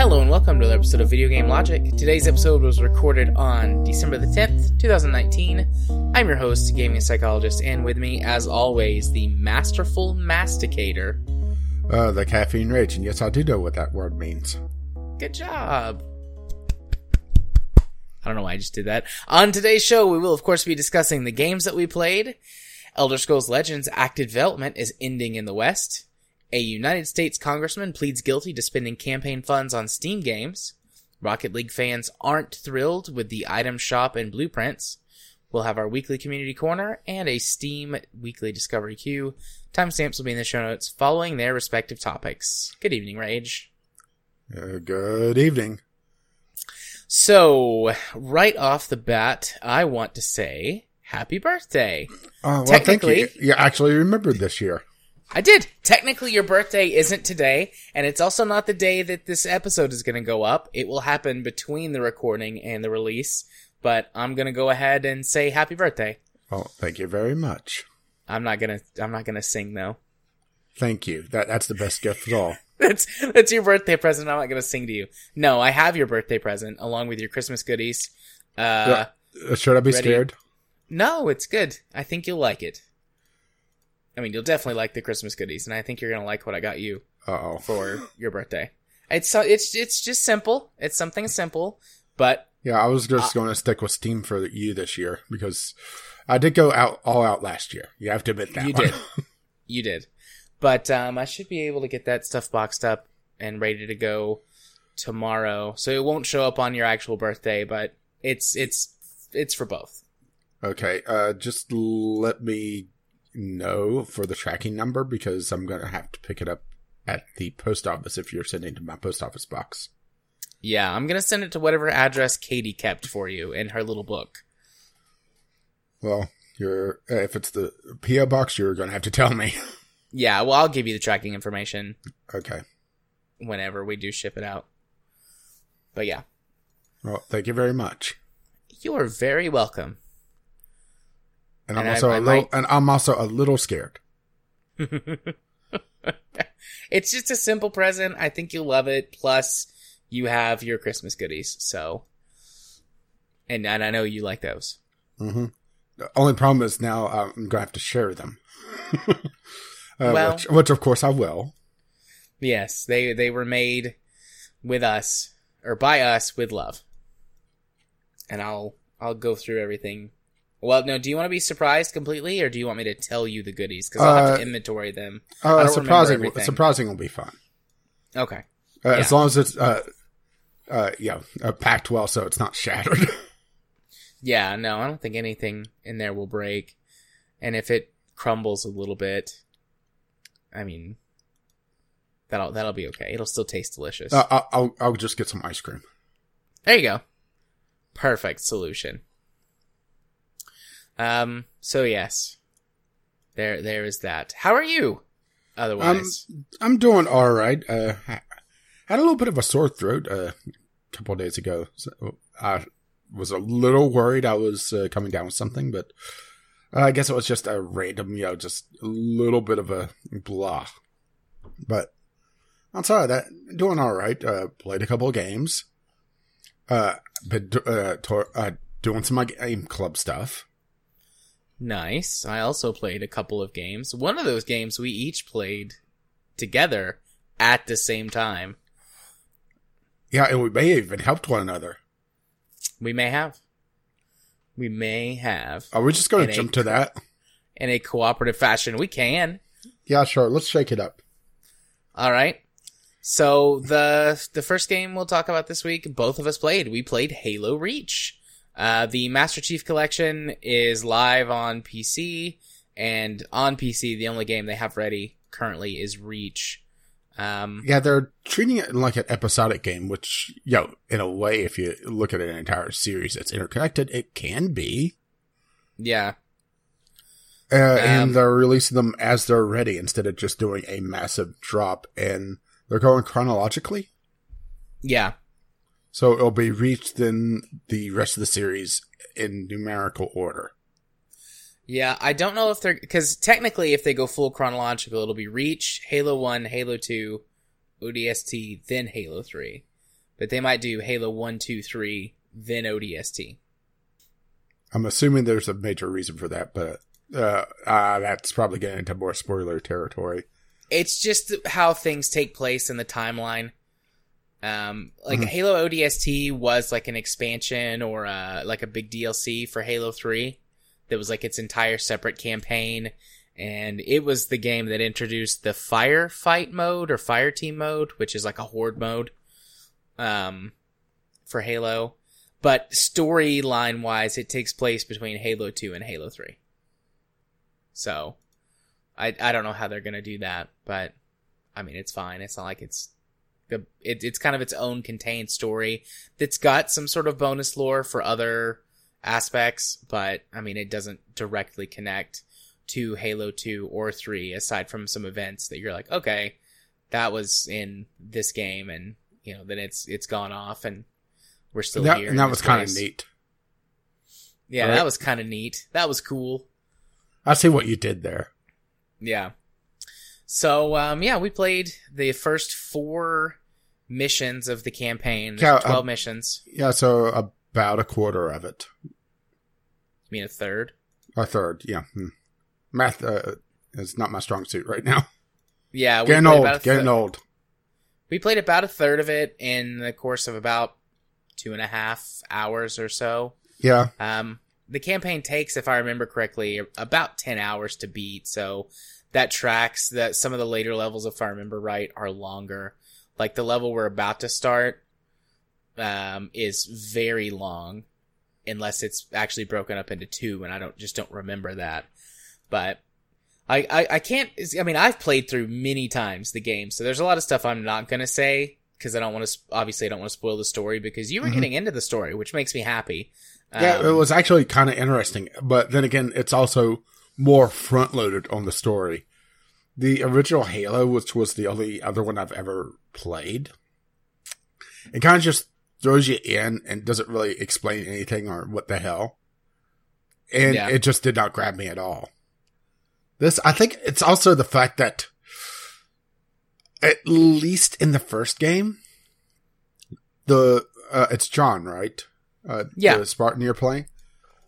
Hello and welcome to another episode of Video Game Logic. Today's episode was recorded on December the 10th, 2019. I'm your host, gaming psychologist, and with me, as always, the masterful masticator. Uh, the caffeine rage, and yes, I do know what that word means. Good job. I don't know why I just did that. On today's show, we will of course be discussing the games that we played. Elder Scrolls Legends active development is ending in the West. A United States congressman pleads guilty to spending campaign funds on Steam games. Rocket League fans aren't thrilled with the item shop and blueprints. We'll have our weekly community corner and a Steam weekly discovery queue. Timestamps will be in the show notes following their respective topics. Good evening, Rage. Uh, good evening. So, right off the bat, I want to say happy birthday. Uh, well, thank Technically- you. You actually remembered this year. I did. Technically, your birthday isn't today, and it's also not the day that this episode is going to go up. It will happen between the recording and the release, but I'm going to go ahead and say happy birthday. Well, thank you very much. I'm not going to I'm not going to sing though. Thank you. That that's the best gift of all. That's that's your birthday present. I'm not going to sing to you. No, I have your birthday present along with your Christmas goodies. Uh Uh, Should I be ready? scared? no, it's good. I think you'll like it. I mean, you'll definitely like the Christmas goodies, and I think you're going to like what I got you. Uh oh. for your birthday. It's so it's it's just simple. It's something simple, but Yeah, I was just going to stick with Steam for you this year because I did go out all out last year. You have to admit that. you one. did, you did. But um, I should be able to get that stuff boxed up and ready to go tomorrow. So it won't show up on your actual birthday, but it's it's it's for both. okay. Uh, just let me know for the tracking number because I'm going to have to pick it up at the post office if you're sending to my post office box. Yeah, I'm gonna send it to whatever address Katie kept for you in her little book. Well, you're if it's the PO box, you're going to have to tell me. Yeah, well, I'll give you the tracking information okay. whenever we do ship it out. But yeah, Well, thank you very much. you are very welcome. And I'm also I a little, might- and I'm also a little scared. it's just a simple present. I think you'll love it. Plus, you have your Christmas goodies. So, and and I know you like those. hmm The only problem is now I'm going to have to share them. uh, Well- which, which of course I will. Yes, they they were made with us or by us with love. And I'll I'll go through everything. Well, no. Do you want to be surprised completely, or do you want me to tell you the goodies? Because I'll have to Uh, inventory them. Uh, surprising, surprising will be fun. Okay. Uh, As long as it's, uh, uh, yeah, uh, packed well so it's not shattered. Yeah. No, I don't think anything in there will break. And if it crumbles a little bit, I mean, that'll that'll be okay. It'll still taste delicious. uh, I'll, I'll, I'll just get some ice cream. There you go. Perfect solution. Um. So yes, there there is that. How are you? Otherwise, I'm doing all right. Uh, ha- had a little bit of a sore throat uh, a couple of days ago. So I was a little worried I was uh, coming down with something, but uh, I guess it was just a random, you know, just a little bit of a blah. But outside of that, doing all right. Uh, played a couple of games. Uh, been uh, tor- uh, doing some my game club stuff. nice. I also played a couple of games. One of those games we each played together at the same time. Yeah, and we may have even helped one another. We may have. We may have Are we just going In to a jump to that? in a cooperative fashion. We can. Yeah, sure. Let's shake it up. All right. So the the first game we'll talk about this week, both of us played. We played Halo Reach. Uh, the Master Chief Collection is live on PC, and on PC, the only game they have ready currently is Reach. Um, Yeah, they're treating it like an episodic game, which, you know, in a way, if you look at an entire series that's interconnected, it can be. yeah, Uh, Um, and they're releasing them as they're ready instead of just doing a massive drop. And they're going chronologically. yeah. So it'll be reached in the rest of the series in numerical order. Yeah, I don't know if they're because technically, if they go full chronological, it'll be Reach, Halo One, Halo Two, ODST, then Halo Three. But they might do Halo One, Two, Three, then ODST. I'm assuming there's a major reason for that, but uh, uh, that's probably getting into more spoiler territory. It's just how things take place in the timeline. Um, like Mhm. Halo ODST was like an expansion or uh, like a big DLC for Halo Three. That was like its entire separate campaign, and it was the game that introduced the firefight mode or fire team mode, which is like a horde mode, um, for Halo. But storyline wise, it takes place between Halo Two and Halo Three. So, I I don't know how they're gonna do that, but I mean it's fine. It's not like it's the it, it's kind of its own contained story that's got some sort of bonus lore for other aspects, but I mean it doesn't directly connect to Halo 2 or 3 aside from some events that you're like, okay, that was in this game and you know, then it's it's gone off and we're still that, here. and that was kind of neat. Yeah, right? that was kind of neat. That was cool. I see what you did there. Yeah. So um yeah, we played the first four missions of the campaign. Yeah, uh, twelve missions. Yeah, so about a quarter of it. I mean a third. A third, yeah. Hmm. Math uh, is not my strong suit right now. Yeah, we Getting old, getting old. We played about a third of it in the course of about two and a half hours or so. Yeah, Um, the campaign takes, if I remember correctly, about ten hours to beat. So that tracks that some of the later levels, if I remember right, are longer. Like the level we're about to start, um, is very long, unless it's actually broken up into two, and I don't just don't remember that. But I, I, I can't. I mean, I've played through many times the game, so there's a lot of stuff I'm not gonna say because I don't want to. Obviously, I don't want to spoil the story because you were Mhm. getting into the story, which makes me happy. yeah, Um, it was actually kind of interesting. But then again, it's also more front loaded on the story. The original Halo, which was the only other one I've ever played, it kind of just throws you in and doesn't really explain anything or what the hell. And Yeah. it just did not grab me at all. This, I think it's also the fact that at least in the first game, the, uh, it's John, right? Uh, Yeah. The Spartan you're playing?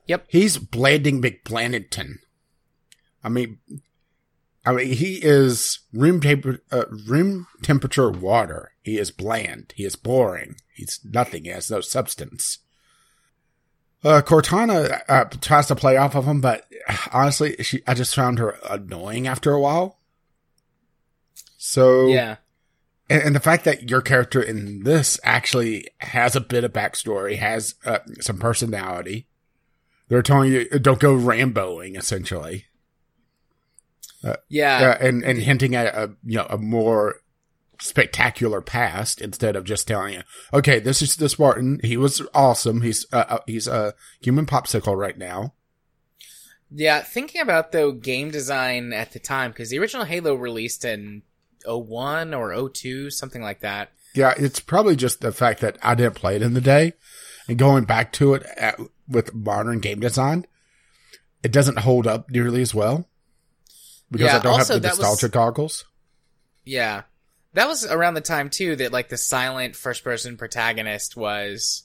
Yep. He's Blanding McBlandington. I mean, I mean, he is room temper, uh, room temperature water. He is bland. He is boring. He's nothing. He has no substance. Uh, Cortana uh, tries to play off of him, but honestly, she I just found her annoying after a while. So yeah. and, and the fact that your character in this actually has a bit of backstory, has uh, some personality. They're telling you don't go Ramboing essentially, Yeah. uh, and and hinting at a you know a more spectacular past instead of just telling you, okay, this is the Spartan. He was awesome. He's uh, uh, he's a human popsicle right now. Yeah, thinking about though game design at the time because the original Halo released in 01 or 02, something like that. Yeah, it's probably just the fact that I didn't play it in the day, and going back to it at, with modern game design, it doesn't hold up nearly as well because Yeah, I don't also have the that was- nostalgia goggles. Yeah. That was around the time too that like the silent first person protagonist was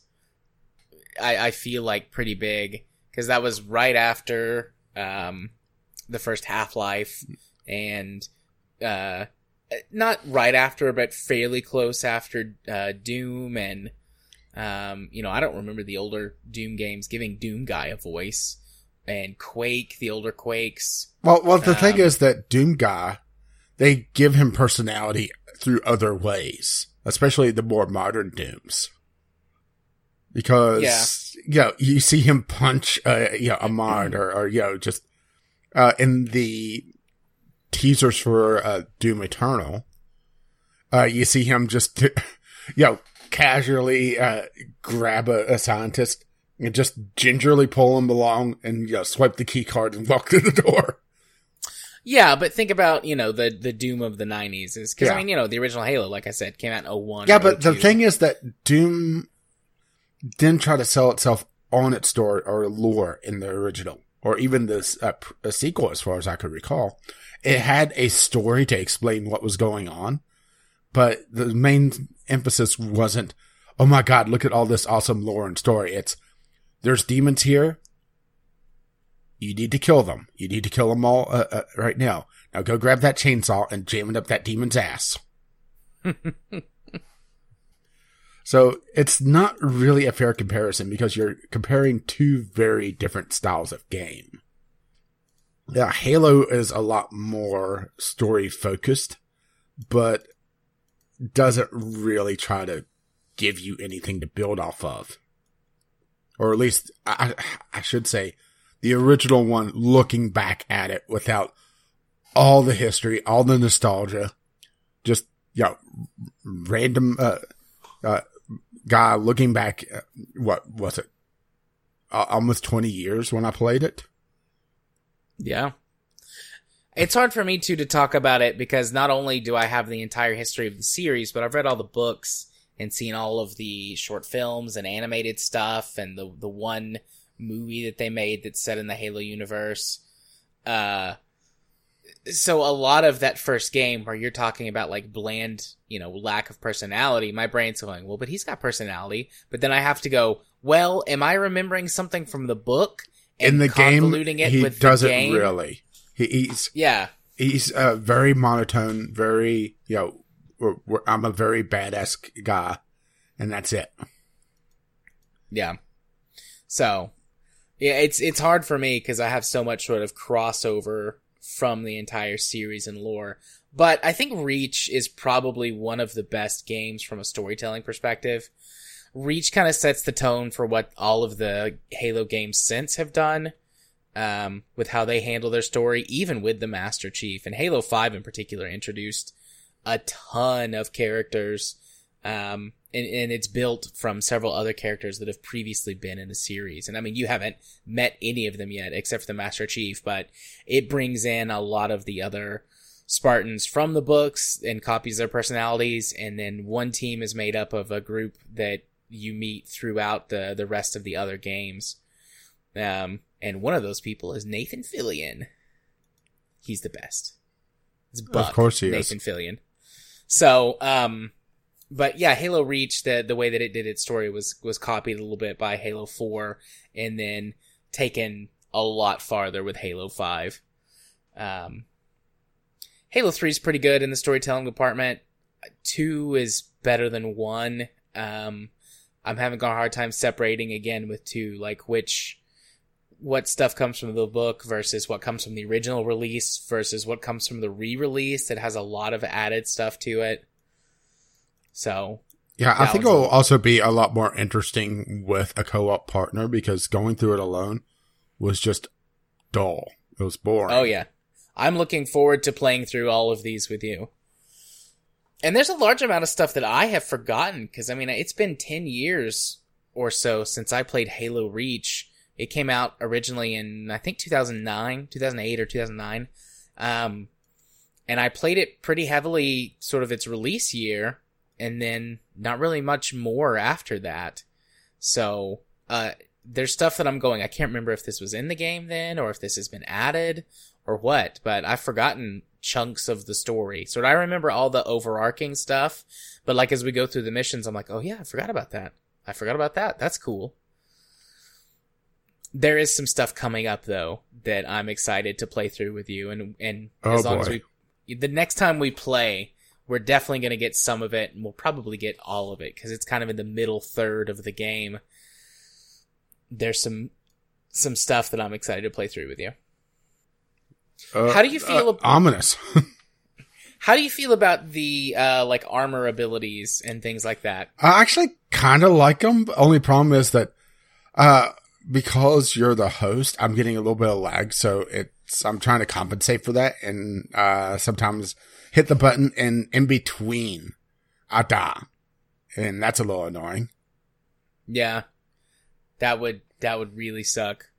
I, I feel like pretty big. Because that was right after um the first Half-Life and uh not right after but fairly close after uh Doom and um you know I don't remember the older Doom games giving Doom guy a voice and Quake the older Quakes. Well, well, the thing Um, is that Doom Guy, they give him personality through other ways, especially the more modern Dooms. Because, you know, you see him punch, uh, you know, a mod or, or, you know, just, uh, in the teasers for, uh, Doom Eternal, uh, you see him just, you know, casually, uh, grab a, a scientist and just gingerly pull him along and, you know, swipe the key card and walk through the door. Yeah, but think about you know the the Doom of the '90s is because Yeah. I mean you know the original Halo, like I said, came out in 01. Yeah, but the thing is that Doom didn't try to sell itself on its story or lore in the original, or even this uh, a sequel, as far as I could recall. It had a story to explain what was going on, but the main emphasis wasn't, "Oh my God, look at all this awesome lore and story." It's there's demons here. You need to kill them. You need to kill them all uh, uh, right now. Now go grab that chainsaw and jam it up that demon's ass. so it's not really a fair comparison because you're comparing two very different styles of game. Yeah, Halo is a lot more story focused, but doesn't really try to give you anything to build off of. Or at least, I, I should say, the original one looking back at it without all the history, all the nostalgia, just, you know, random, uh, uh, guy looking back, uh, what was it? Almost 20 years when I played it. Yeah. It's hard for me too to talk about it because not only do I have the entire history of the series, but I've read all the books and seen all of the short films and animated stuff and the the one movie that they made that's set in the Halo universe. Uh so a lot of that first game where you're talking about like bland, you know, lack of personality, my brain's going, well, but he's got personality. But then I have to go, well, am I remembering something from the book? in the game, he doesn't really. He, he's yeah, he's uh, very monotone, very you know. We're, we're, I'm a very badass guy, and that's it. Yeah. So, yeah, it's it's hard for me because I have so much sort of crossover from the entire series and lore. But I think Reach is probably one of the best games from a storytelling perspective. Reach kind of sets the tone for what all of the Halo games since have done, um, with how they handle their story, even with the Master Chief. And Halo 5 in particular introduced a ton of characters, um, and, and it's built from several other characters that have previously been in the series. And I mean, you haven't met any of them yet, except for the Master Chief, but it brings in a lot of the other Spartans from the books and copies their personalities. And then one team is made up of a group that you meet throughout the the rest of the other games. Um, and one of those people is Nathan Fillion. He's the best. It's Buck, of course he Nathan is. Fillion. So, um, but yeah, Halo Reach, the the way that it did its story was was copied a little bit by Halo Four, and then taken a lot farther with Halo Five. Um, Halo Three is pretty good in the storytelling department. Two is better than one. Um, I'm having a hard time separating again with two, like which what stuff comes from the book versus what comes from the original release versus what comes from the re-release that has a lot of added stuff to it. So yeah, I think it'll also be a lot more interesting with a co-op partner because going through it alone was just dull. It was boring. Oh yeah. I'm looking forward to playing through all of these with you. And there's a large amount of stuff that I have forgotten because I mean it's been 10 years or so since I played Halo Reach. It came out originally in I think 2009, 2008 or 2009. Um, and I played it pretty heavily sort of its release year and then not really much more after that. So, uh, there's stuff that I'm going, I can't remember if this was in the game then or if this has been added or what, but I've forgotten chunks of the story. So I remember all the overarching stuff, but like as we go through the missions, I'm like, oh yeah, I forgot about that. I forgot about that. That's cool. There is some stuff coming up though that I'm excited to play through with you, and and oh, as long boy. as we, the next time we play, we're definitely going to get some of it, and we'll probably get all of it because it's kind of in the middle third of the game. There's some some stuff that I'm excited to play through with you. Uh, How do you feel uh, ab- ominous. How do you feel about the uh, like armor abilities and things like that? I actually kind of like them. Only problem is that, uh, because you're the host, I'm getting a little bit of lag. So it's, I'm trying to compensate for that. And, uh, sometimes hit the button and in between I die. And that's a little annoying. Yeah, that would that would really suck.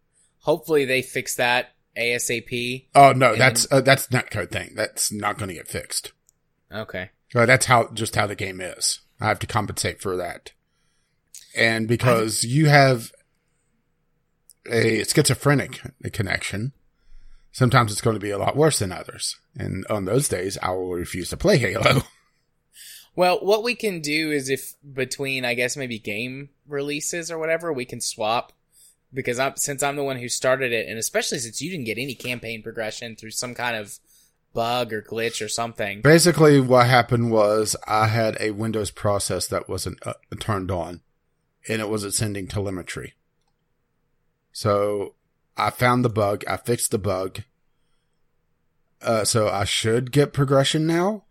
Hopefully they fix that ASAP. Oh no, that's, uh, that's netcode thing. That's not going to get fixed. Okay. That's how, just how the game is. I have to compensate for that. And because you have a schizophrenic connection, sometimes it's going to be a lot worse than others. And on those days, I will refuse to play Halo. Well, what we can do is if between, I guess, maybe game releases or whatever, we can swap because I'm since I'm the one who started it, and especially since you didn't get any campaign progression through some kind of bug or glitch or something. Basically, what happened was I had a Windows process that wasn't uh, turned on, and it wasn't sending telemetry. So I found the bug. I fixed the bug. Uh, so I should get progression now.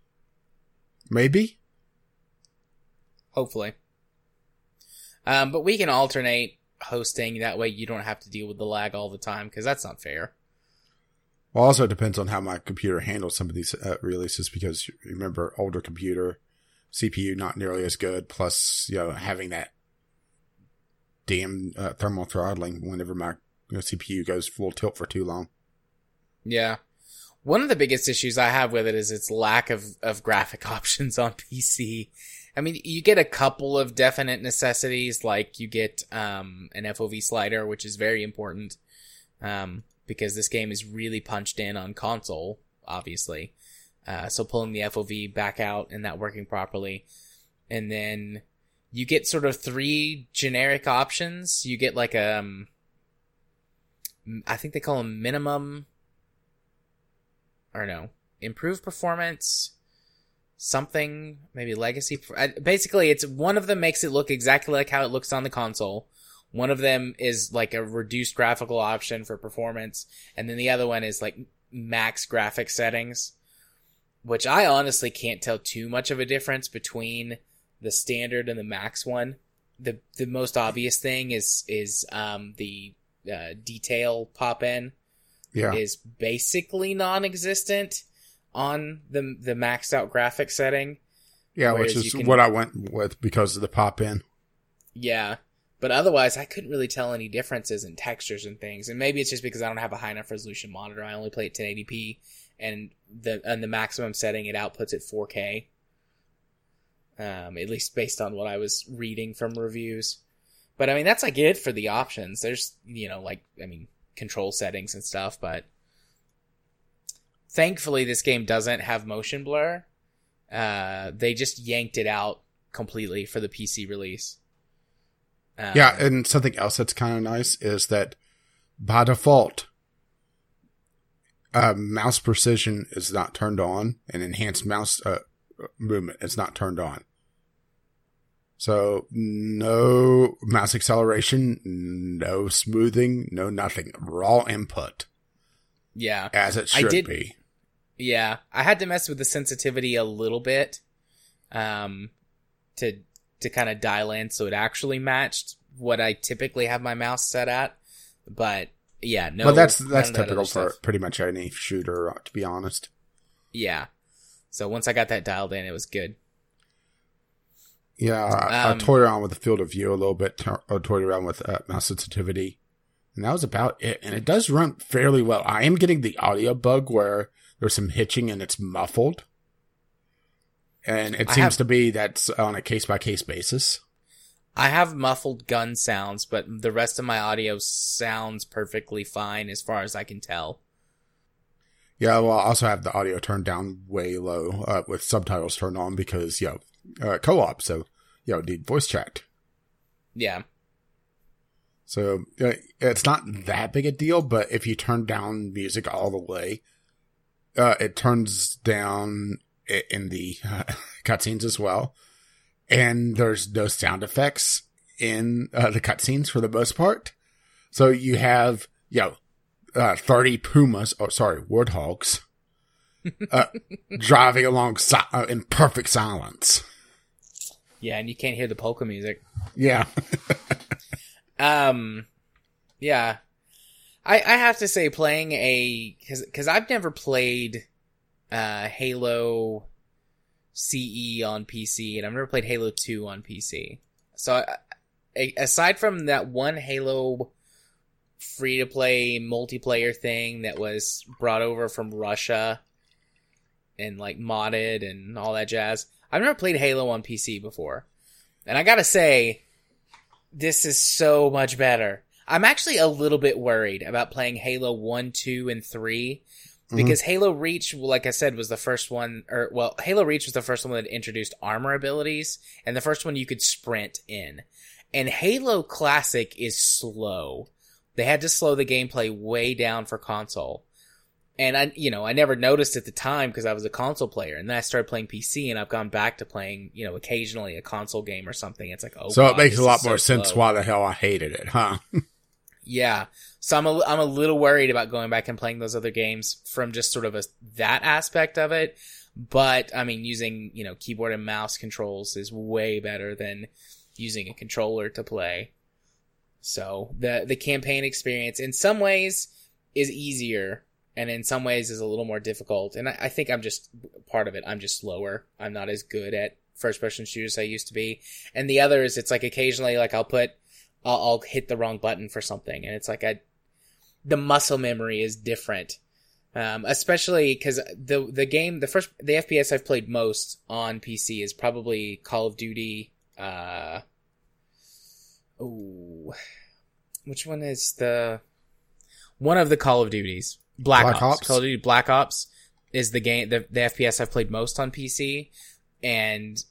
Maybe. Hopefully. Um, but we can alternate hosting. That way you don't have to deal with the lag all the time because that's not fair. Well, also it depends on how my computer handles some of these uh, releases because remember, older computer, CPU not nearly as good. Plus, you know, having that damn uh, thermal throttling whenever my you know, CPU goes full tilt for too long. Yeah. One of the biggest issues I have with it is its lack of, of graphic options on PC. I mean, you get a couple of definite necessities, like you get um, an FOV slider, which is very important um, because this game is really punched in on console, obviously. Uh, so pulling the FOV back out and that working properly, and then you get sort of three generic options. You get like a, um, I think they call them minimum, or no, improved performance something, maybe legacy. Basically, it's one of them makes it look exactly like how it looks on the console. One of them is like a reduced graphical option for performance, and then the other one is like max graphic settings, which I honestly can't tell too much of a difference between the standard and the max one. The the most obvious thing is is um, the uh, detail pop in yeah. is basically non-existent on the the maxed out graphic setting. Yeah, which is can, what I went with because of the pop in. Yeah. But otherwise, I couldn't really tell any differences in textures and things. And maybe it's just because I don't have a high enough resolution monitor. I only play at 1080p, and the and the maximum setting it outputs at 4K. Um, at least based on what I was reading from reviews. But I mean, that's like it for the options. There's you know like I mean control settings and stuff, but thankfully this game doesn't have motion blur. Uh, they just yanked it out completely for the PC release. Um, yeah, and something else that's kind of nice is that by default, uh, mouse precision is not turned on, and enhanced mouse uh, movement is not turned on. So no mouse acceleration, no smoothing, no nothing. Raw input. Yeah. As it should did, be. Yeah. I had to mess with the sensitivity a little bit um to to kind of dial in so it actually matched what I typically have my mouse set at. But yeah, no. But that's that's typical that for pretty much any shooter to be honest. Yeah. So once I got that dialed in, it was good. Yeah, I, um, I toyed around with the field of view a little bit. I toyed around with uh, mouse sensitivity. And that was about it. And it does run fairly well. I am getting the audio bug where there's some hitching and it's muffled. And it seems have, to be that's on a case by case basis. I have muffled gun sounds, but the rest of my audio sounds perfectly fine as far as I can tell. Yeah, well, I also have the audio turned down way low uh, with subtitles turned on because, you know, uh, co op, so, you know, need voice chat. Yeah. So uh, it's not that big a deal, but if you turn down music all the way, uh, it turns down in the uh, cutscenes as well. And there's no sound effects in uh, the cutscenes for the most part. So you have, you know, uh, 30 pumas, or sorry, warthogs, uh, driving along si- uh, in perfect silence. Yeah, and you can't hear the polka music. Yeah. Um, yeah, I I have to say playing a because because I've never played uh Halo CE on PC and I've never played Halo Two on PC. So I, aside from that one Halo free to play multiplayer thing that was brought over from Russia and like modded and all that jazz. I've never played Halo on PC before. And I gotta say, this is so much better. I'm actually a little bit worried about playing Halo 1, 2, and 3 mm-hmm. because Halo Reach, like I said, was the first one, or well, Halo Reach was the first one that introduced armor abilities, and the first one you could sprint in. And Halo Classic is slow. They had to slow the gameplay way down for console. And I, you know, I never noticed at the time because I was a console player, and then I started playing PC, and I've gone back to playing, you know, occasionally a console game or something. It's like, oh, so God, it makes a lot is so more sense slow. why the hell I hated it, huh? Yeah. So I'm a, I'm a little worried about going back and playing those other games from just sort of a, that aspect of it. But I mean, using, you know, keyboard and mouse controls is way better than using a controller to play. So the, the campaign experience in some ways is easier and in some ways is a little more difficult. And I, I think I'm just part of it. I'm just slower. I'm not as good at first person shooters as I used to be. And the other is it's like occasionally like I'll put I'll, I'll hit the wrong button for something, and it's like I, the muscle memory is different, um, especially because the the game, the first the FPS I've played most on PC is probably Call of Duty. Uh, oh, which one is the one of the Call of Duties? Black, Black Ops. Ops? Call of Duty Black Ops is the game the, the FPS I've played most on PC, and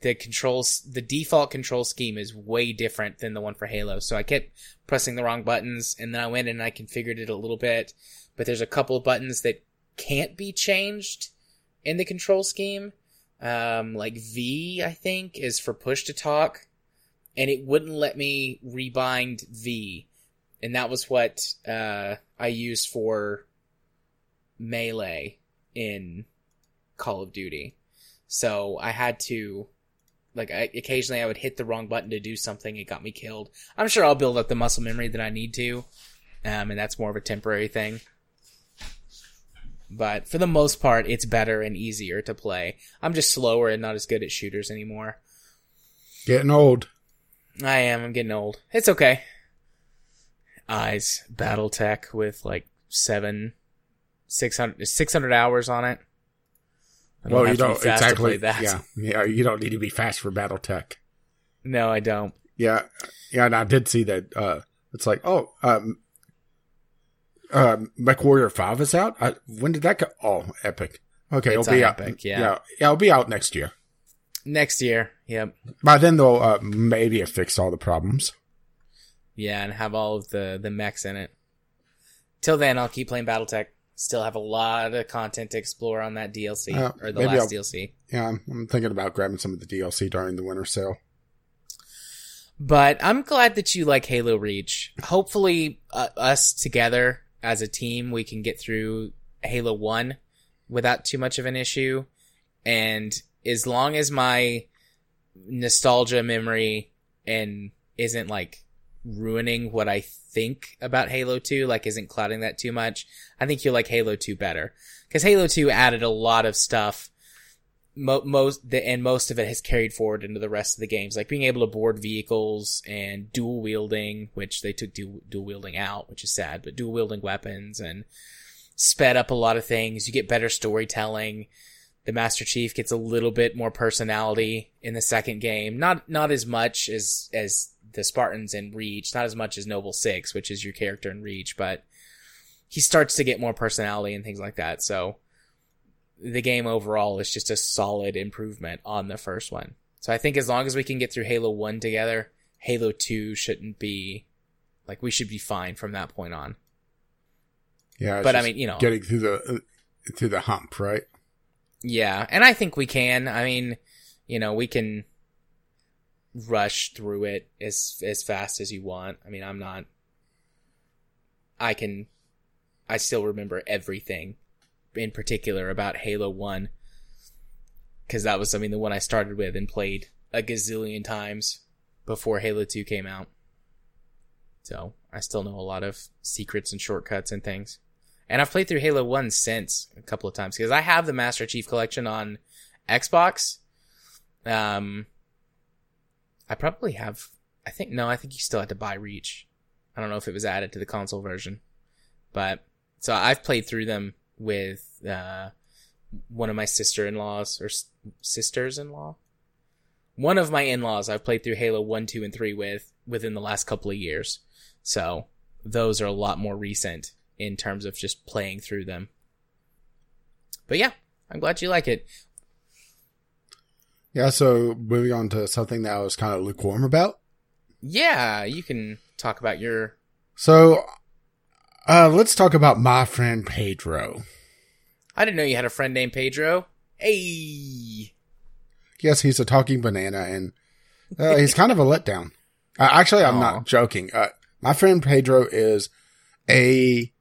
the controls the default control scheme is way different than the one for Halo. So I kept pressing the wrong buttons and then I went and I configured it a little bit, but there's a couple of buttons that can't be changed in the control scheme. Um, like V, I think, is for push to talk, and it wouldn't let me rebind V, and that was what uh, I used for melee in Call of Duty. So I had to, like, I, occasionally I would hit the wrong button to do something. It got me killed. I'm sure I'll build up the muscle memory that I need to, um, and that's more of a temporary thing. But for the most part, it's better and easier to play. I'm just slower and not as good at shooters anymore. Getting old. I am. I'm getting old. It's okay. Eyes BattleTech with like seven, 600, 600 hours on it. I Well, you don't exactly. Yeah, yeah. You don't need to be fast for BattleTech. No, I don't. Yeah, yeah. And I did see that. Uh, it's like, oh, um, uh, MechWarrior Five is out. I, when did that go? Oh, epic. Okay, It's it'll be out. Epic, yeah. yeah, yeah. It'll be out next year. Next year. Yep. By then, they'll uh, maybe have fixed all the problems. Yeah, and have all of the the mechs in it. Till then, I'll keep playing BattleTech. Still have a lot of content to explore on that DLC Uh, or the last I'll- DLC. Yeah, I'm, I'm thinking about grabbing some of the DLC during the winter sale. But I'm glad that you like Halo Reach. Hopefully, uh, us together as a team, we can get through Halo 1 without too much of an issue. And as long as my nostalgia memory and isn't like ruining what I think about Halo 2, like isn't clouding that too much, I think you'll like Halo 2 better. Cause Halo 2 added a lot of stuff mo- most the, and most of it has carried forward into the rest of the games, like being able to board vehicles and dual wielding, which they took dual, dual wielding out, which is sad, but dual wielding weapons and sped up a lot of things. You get better storytelling. The Master Chief gets a little bit more personality in the second game. Not not as much as as the Spartans in Reach, not as much as Noble Six, which is your character in Reach, but he starts to get more personality and things like that. So the game overall is just a solid improvement on the first one. So I think as long as we can get through Halo 1 together, Halo 2 shouldn't be like we should be fine from that point on. Yeah, But I mean, you know, getting through the uh, through the hump, right? yeah, and I think we can. I mean, you know, we can rush through it as as fast as you want. I mean, I'm not I can I still remember everything in particular about Halo 1 cuz that was I mean the one I started with and played a gazillion times before Halo 2 came out. So, I still know a lot of secrets and shortcuts and things. And I've played through Halo 1 since a couple of times because I have the Master Chief Collection on Xbox. Um, I probably have, I think, no, I think you still had to buy Reach. I don't know if it was added to the console version. But, so I've played through them with, uh, one of my sister-in-laws or s- sisters-in-law. One of my in-laws I've played through Halo 1, 2, and 3 with. within the last couple of years. So those are a lot more recent in terms of just playing through them. But yeah, I'm glad you like it. Yeah, so moving on to something that I was kind of lukewarm about. Yeah, you can talk about your. So, uh, let's talk about my friend Pedro. I didn't know you had a friend named Pedro. Hey. Yes, he's a talking banana, and uh, he's kind of a letdown. Uh, actually, I'm Aw. not joking. Uh, my friend Pedro is a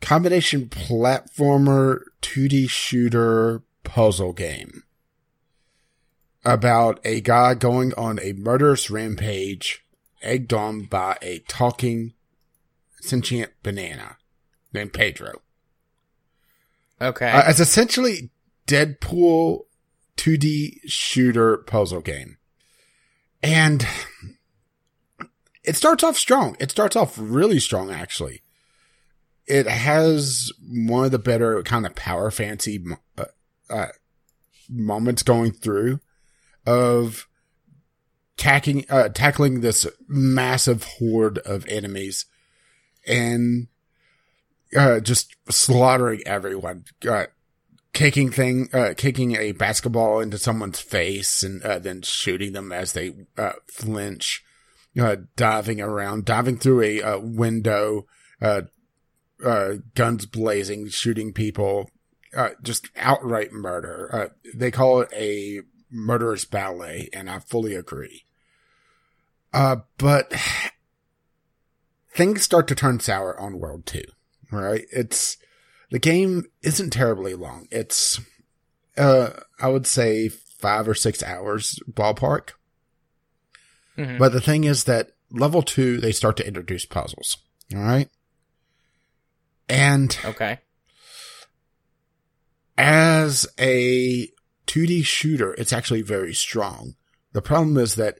combination platformer 2D shooter puzzle game about a guy going on a murderous rampage egged on by a talking sentient banana named Pedro. Okay. Uh, it's essentially Deadpool 2D shooter puzzle game. And it starts off strong. It starts off really strong, actually. It has one of the better kind of power fancy uh, uh, moments going through of tacking, uh, tackling this massive horde of enemies and uh, just slaughtering everyone. Uh, kicking thing, uh, kicking a basketball into someone's face and uh, then shooting them as they uh, flinch. Uh, diving around, diving through a window, guns blazing, shooting people, just outright murder. They call it a murderous ballet, and I fully agree. Uh, but things start to turn sour on World 2, right? It's, the game isn't terribly long. It's, uh, I would say five or six hours ballpark. Mhm. But the thing is that level two, they start to introduce puzzles. All right. And Okay. as a 2D shooter, it's actually very strong. The problem is that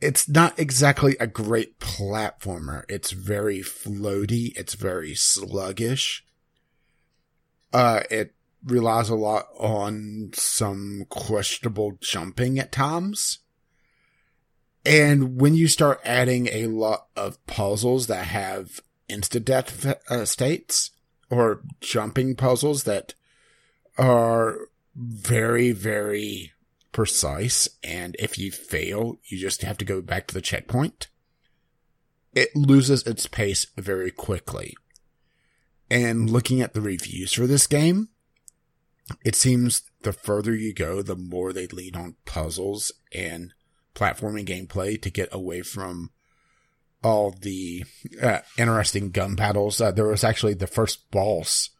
it's not exactly a great platformer. It's very floaty. It's very sluggish. Uh, it relies a lot on some questionable jumping at times. And when you start adding a lot of puzzles that have insta death uh, states or jumping puzzles that are very, very precise. And if you fail, you just have to go back to the checkpoint. It loses its pace very quickly. And looking at the reviews for this game, it seems the further you go, the more they lean on puzzles and platforming gameplay to get away from all the uh, interesting gun battles. Uh, there was actually the first boss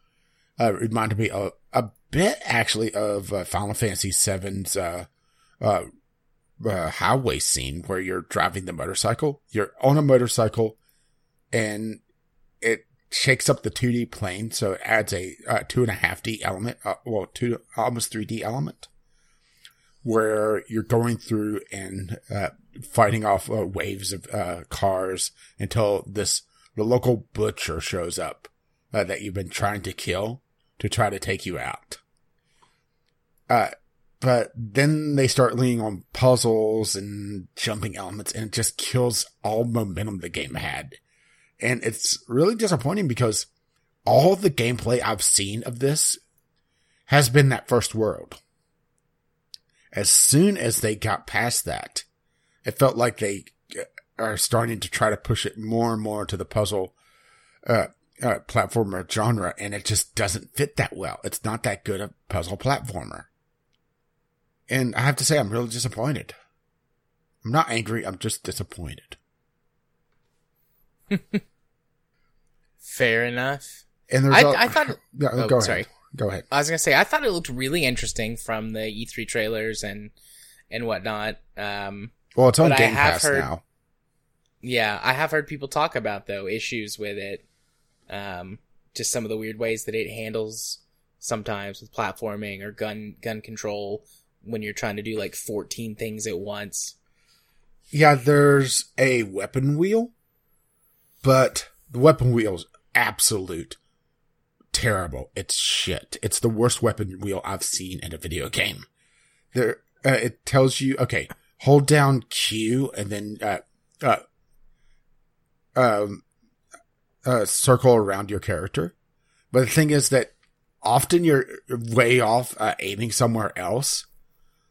uh, reminded me of a bit actually of uh, Final Fantasy VII's uh, uh, uh, highway scene where you're driving the motorcycle. You're on a motorcycle, and it shakes up the 2D plane, so it adds a uh, two and a half D element, uh, well, two almost 3D element, where you're going through and uh, fighting off waves of uh, cars until this the local butcher shows up that you've been trying to kill to try to take you out. Uh, but then they start leaning on puzzles and jumping elements and it just kills all momentum the game had. And it's really disappointing because all the gameplay I've seen of this has been that first world. As soon as they got past that, it felt like they are starting to try to push it more and more to the puzzle, uh, uh, platformer genre, and it just doesn't fit that well. It's not that good a puzzle platformer. And I have to say, I'm really disappointed. I'm not angry, I'm just disappointed. Fair enough. And there's I, thought. Yeah, Oh, go ahead. sorry. Go ahead. I was gonna say I thought it looked really interesting from the E3 trailers and and whatnot. Um, Well, it's on Game Pass heard- now. yeah, I have heard people talk about though issues with it. Um, just some of the weird ways that it handles sometimes with platforming or gun gun control when you're trying to do like 14 things at once. Yeah, there's a weapon wheel, but the weapon wheel's absolute terrible. It's shit. It's the worst weapon wheel I've seen in a video game. There, uh, it tells you, okay, hold down Q and then, uh, uh, um, uh, circle around your character. But the thing is that often you're way off uh, aiming somewhere else.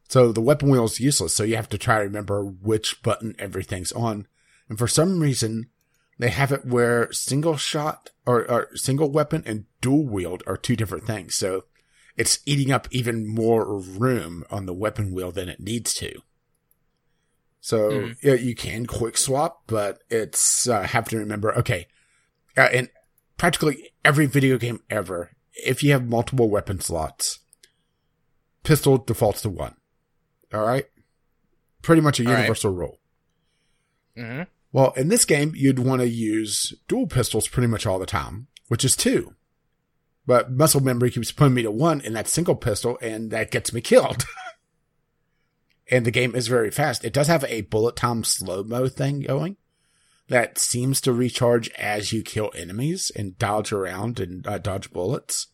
So the weapon wheel is useless. So you have to try to remember which button everything's on. And for some reason, they have it where single shot or, or single weapon and dual wield are two different things. So it's eating up even more room on the weapon wheel than it needs to. So Mhm. yeah, you can quick swap, but it's uh, have to remember. Okay, uh, in practically every video game ever, if you have multiple weapon slots, pistol defaults to one. All right, pretty much a All right. universal rule. hmm Well, in this game, you'd want to use dual pistols pretty much all the time, which is two. But muscle memory keeps putting me to one in that single pistol, and that gets me killed. and the game is very fast. It does have a bullet time slow mo thing going that seems to recharge as you kill enemies and dodge around and uh, dodge bullets.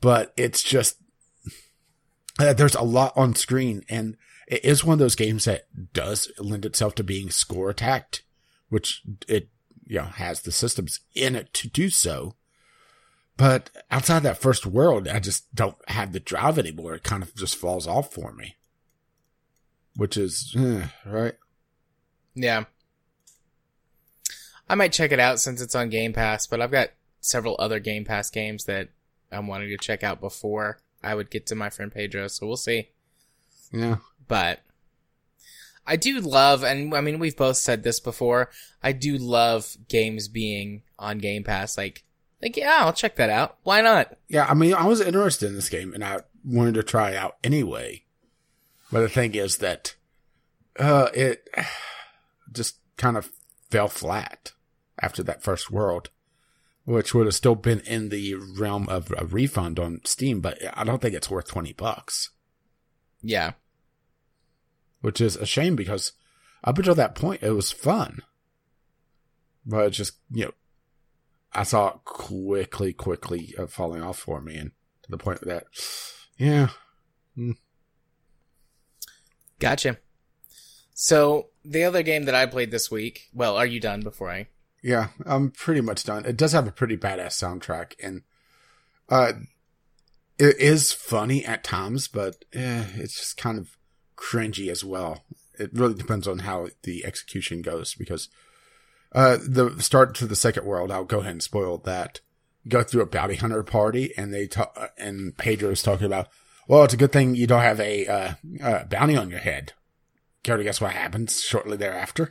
But it's just, uh, there's a lot on screen, and it is one of those games that does lend itself to being score attacked, which it you know has the systems in it to do so. But outside that first world, I just don't have the drive anymore. It kind of just falls off for me, which is eh, right. Yeah. I might check it out since it's on Game Pass, but I've got several other Game Pass games that I'm wanting to check out before I would get to my friend Pedro, so we'll see. Yeah, But I do love, and I mean, we've both said this before, I do love games being on Game Pass. Like, like, yeah, I'll check that out. Why not? yeah. I mean, I was interested in this game, and I wanted to try it out anyway. But the thing is that uh, it just kind of fell flat after that first world, which would have still been in the realm of a refund on Steam. But I don't think it's worth twenty bucks. Yeah. which is a shame because up until that point it was fun. But just, you know, I saw it quickly, quickly uh, falling off for me and to the point that, yeah, Gotcha. So, the other game that I played this week, well, are you done before I? yeah, I'm pretty much done. It does have a pretty badass soundtrack and, uh, it is funny at times, but eh, it's just kind of cringy as well. It really depends on how the execution goes because uh, the start to the second world, I'll go ahead and spoil that. Go through a bounty hunter party, and they talk, uh, and Pedro's talking about, well, it's a good thing you don't have a uh, uh, bounty on your head. Care to guess what happens shortly thereafter?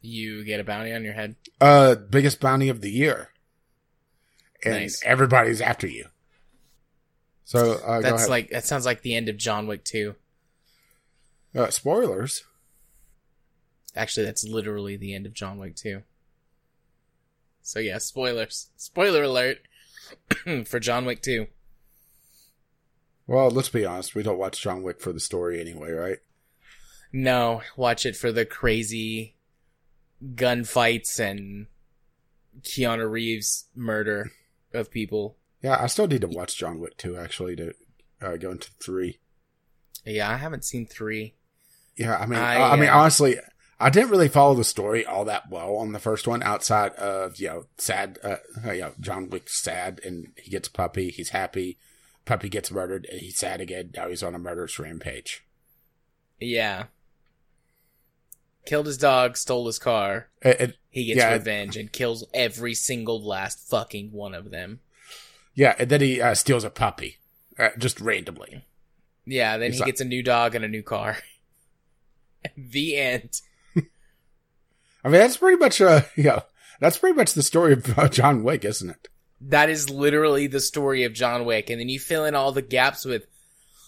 You get a bounty on your head. Uh, biggest bounty of the year, and Nice. everybody's after you. So uh, go That's like that sounds like the end of John Wick 2. uh, spoilers. Actually, that's literally the end of John Wick 2. So yeah, spoilers. Spoiler alert for John Wick 2. Well, let's be honest. We don't watch John Wick for the story anyway, right? No, watch it for the crazy gunfights and Keanu Reeves murder of people. Yeah, I still need to watch John Wick 2 actually to uh, go into 3. Yeah, I haven't seen 3. Yeah, I mean, I, I, I mean, uh, honestly, I didn't really follow the story all that well on the first one, outside of you know, sad, uh, uh, you know, John Wick's sad, and he gets a puppy, he's happy, puppy gets murdered, and he's sad again. Now he's on a murderous rampage. Yeah. Killed his dog, stole his car. It, it- He gets Yeah. revenge and kills every single last fucking one of them. yeah, and then he uh, steals a puppy, uh, just randomly. Yeah, then He's he like- gets a new dog and a new car. the end. I mean, that's pretty much, uh, you know, that's pretty much the story of uh, John Wick, isn't it? That is literally the story of John Wick, and then you fill in all the gaps with,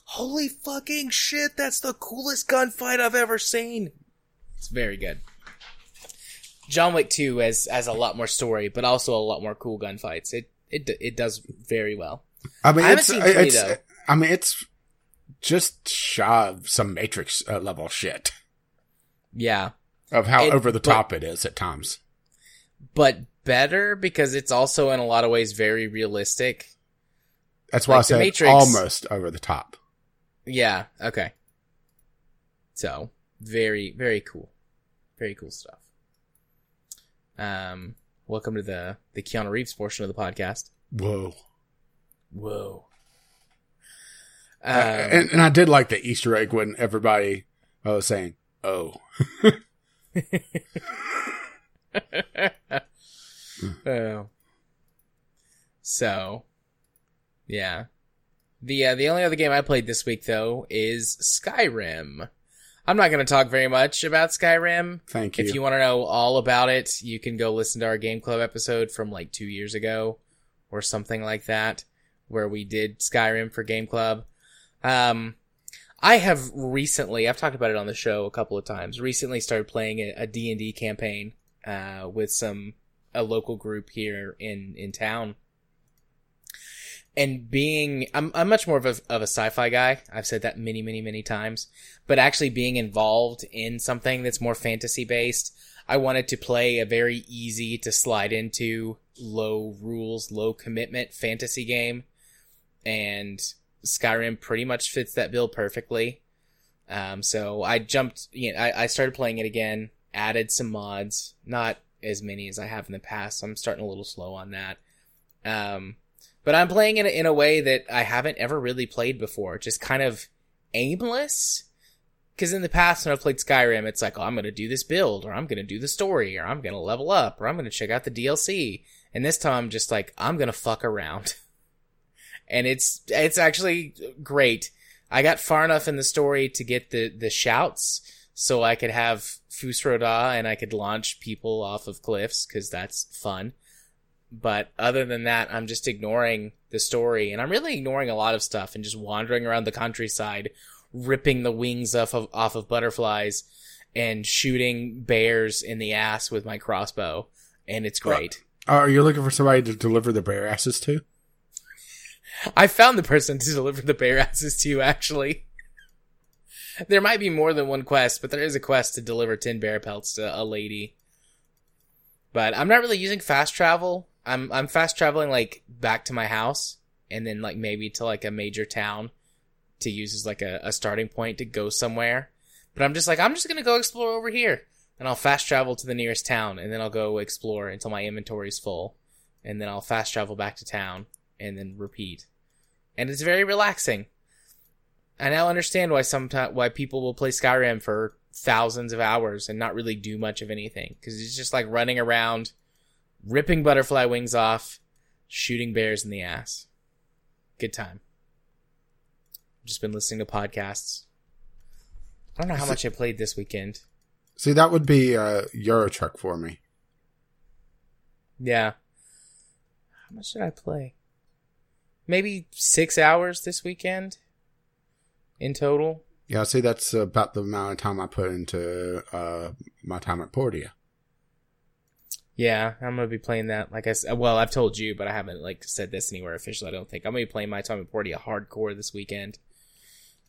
holy fucking shit, that's the coolest gunfight I've ever seen. It's very good. John Wick 2 has, has a lot more story, but also a lot more cool gunfights. It, it, it does very well. I mean, I it's, seen three, it's, though. I mean, it's just shy of some Matrix uh, level shit Yeah. of how It- over the but- top it is at times. But better because it's also in a lot of ways very realistic. That's why Like I said Matrix- almost over the top. Yeah, okay. So, very, very cool. Very cool stuff. Um, welcome to the the Keanu Reeves portion of the podcast. Whoa. Whoa. Uh, Um, and, and I did like the Easter egg when everybody uh, was saying, "Oh, oh. So, yeah. The uh, the only other game I played this week though is Skyrim. I'm not going to talk very much about Skyrim. thank you." If you want to know all about it, you can go listen to our Game Club episode from like two years ago or something like that, where we did Skyrim for Game Club. Um, I have recently, I've talked about it on the show a couple of times, recently started playing a, a D&D campaign, uh, with some, a local group here in, in town. And being, I'm, I'm much more of a, of a sci-fi guy. I've said that many, many, many times but actually being involved in something that's more fantasy based, I wanted to play a very easy to slide into low rules, low commitment fantasy game. And Skyrim pretty much fits that bill perfectly. Um, so I jumped, you know, I, I started playing it again, added some mods, not as many as I have in the past. So I'm starting a little slow on that. Um, but I'm playing it in a way that I haven't ever really played before, just kind of aimless. Because in the past, when I've played Skyrim, it's like, oh, I'm going to do this build, or I'm going to do the story, or I'm going to level up, or I'm going to check out the DLC. And this time, I'm just like, I'm going to fuck around. and it's, it's actually great. I got far enough in the story to get the, the shouts, so I could have Fus Ro Dah and I could launch people off of cliffs, because that's fun. But other than that, I'm just ignoring the story, and I'm really ignoring a lot of stuff and just wandering around the countryside ripping the wings off of off of butterflies and shooting bears in the ass with my crossbow, and it's great. Are you looking for somebody to deliver the bear asses to? I found the person to deliver the bear asses to. Actually, there might be more than one quest, but there is a quest to deliver ten bear pelts to a lady. But I'm not really using fast travel. I'm I'm fast traveling like back to my house, and then like maybe to like a major town to use as like a, a starting point to go somewhere. But I'm just like, I'm just gonna go explore over here. And I'll fast travel to the nearest town and then I'll go explore until my inventory's full. And then I'll fast travel back to town and then repeat. And it's very relaxing. I now understand why sometimes why people will play Skyrim for thousands of hours and not really do much of anything. Cause it's just like running around, ripping butterfly wings off, shooting bears in the ass. Good time just been listening to podcasts. I don't know how much I played this weekend. See, that would be uh, Euro Truck for me. Yeah. How much did I play? Maybe six hours this weekend in total. Yeah, see, that's about the amount of time I put into uh, my time at Portia. Yeah, I'm gonna be playing that. Like I said, well, I've told you, but I haven't like said this anywhere officially. I don't think I'm gonna be playing my time at Portia hardcore this weekend.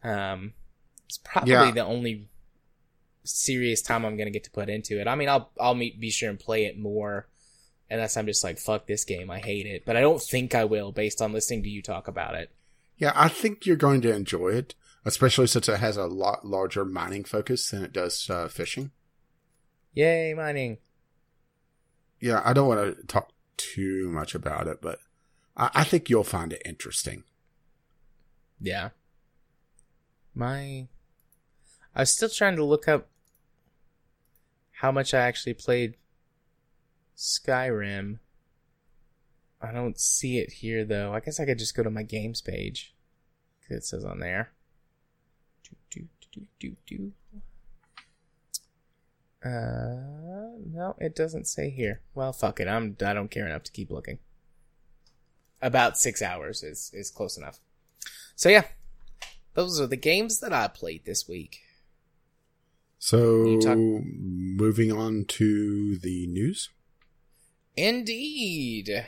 Um, it's probably Yeah. the only serious time I'm gonna get to put into it. I mean, I'll I'll meet, be sure and play it more, unless I'm just like fuck this game, I hate it. But I don't think I will, based on listening to you talk about it. Yeah, I think you're going to enjoy it, especially since it has a lot larger mining focus than it does uh, fishing. Yay, mining! Yeah, I don't want to talk too much about it, but I, I think you'll find it interesting. Yeah. My, I was still trying to look up how much I actually played Skyrim. I don't see it here though. I guess I could just go to my games page. 'Cause It says on there. Do, do, do, do, do. Uh, no, it doesn't say here. Well, fuck it. I'm, I don't care enough to keep looking. About six hours is, is close enough. So yeah, those are the games that I played this week. So, talk- moving on to the news. Indeed.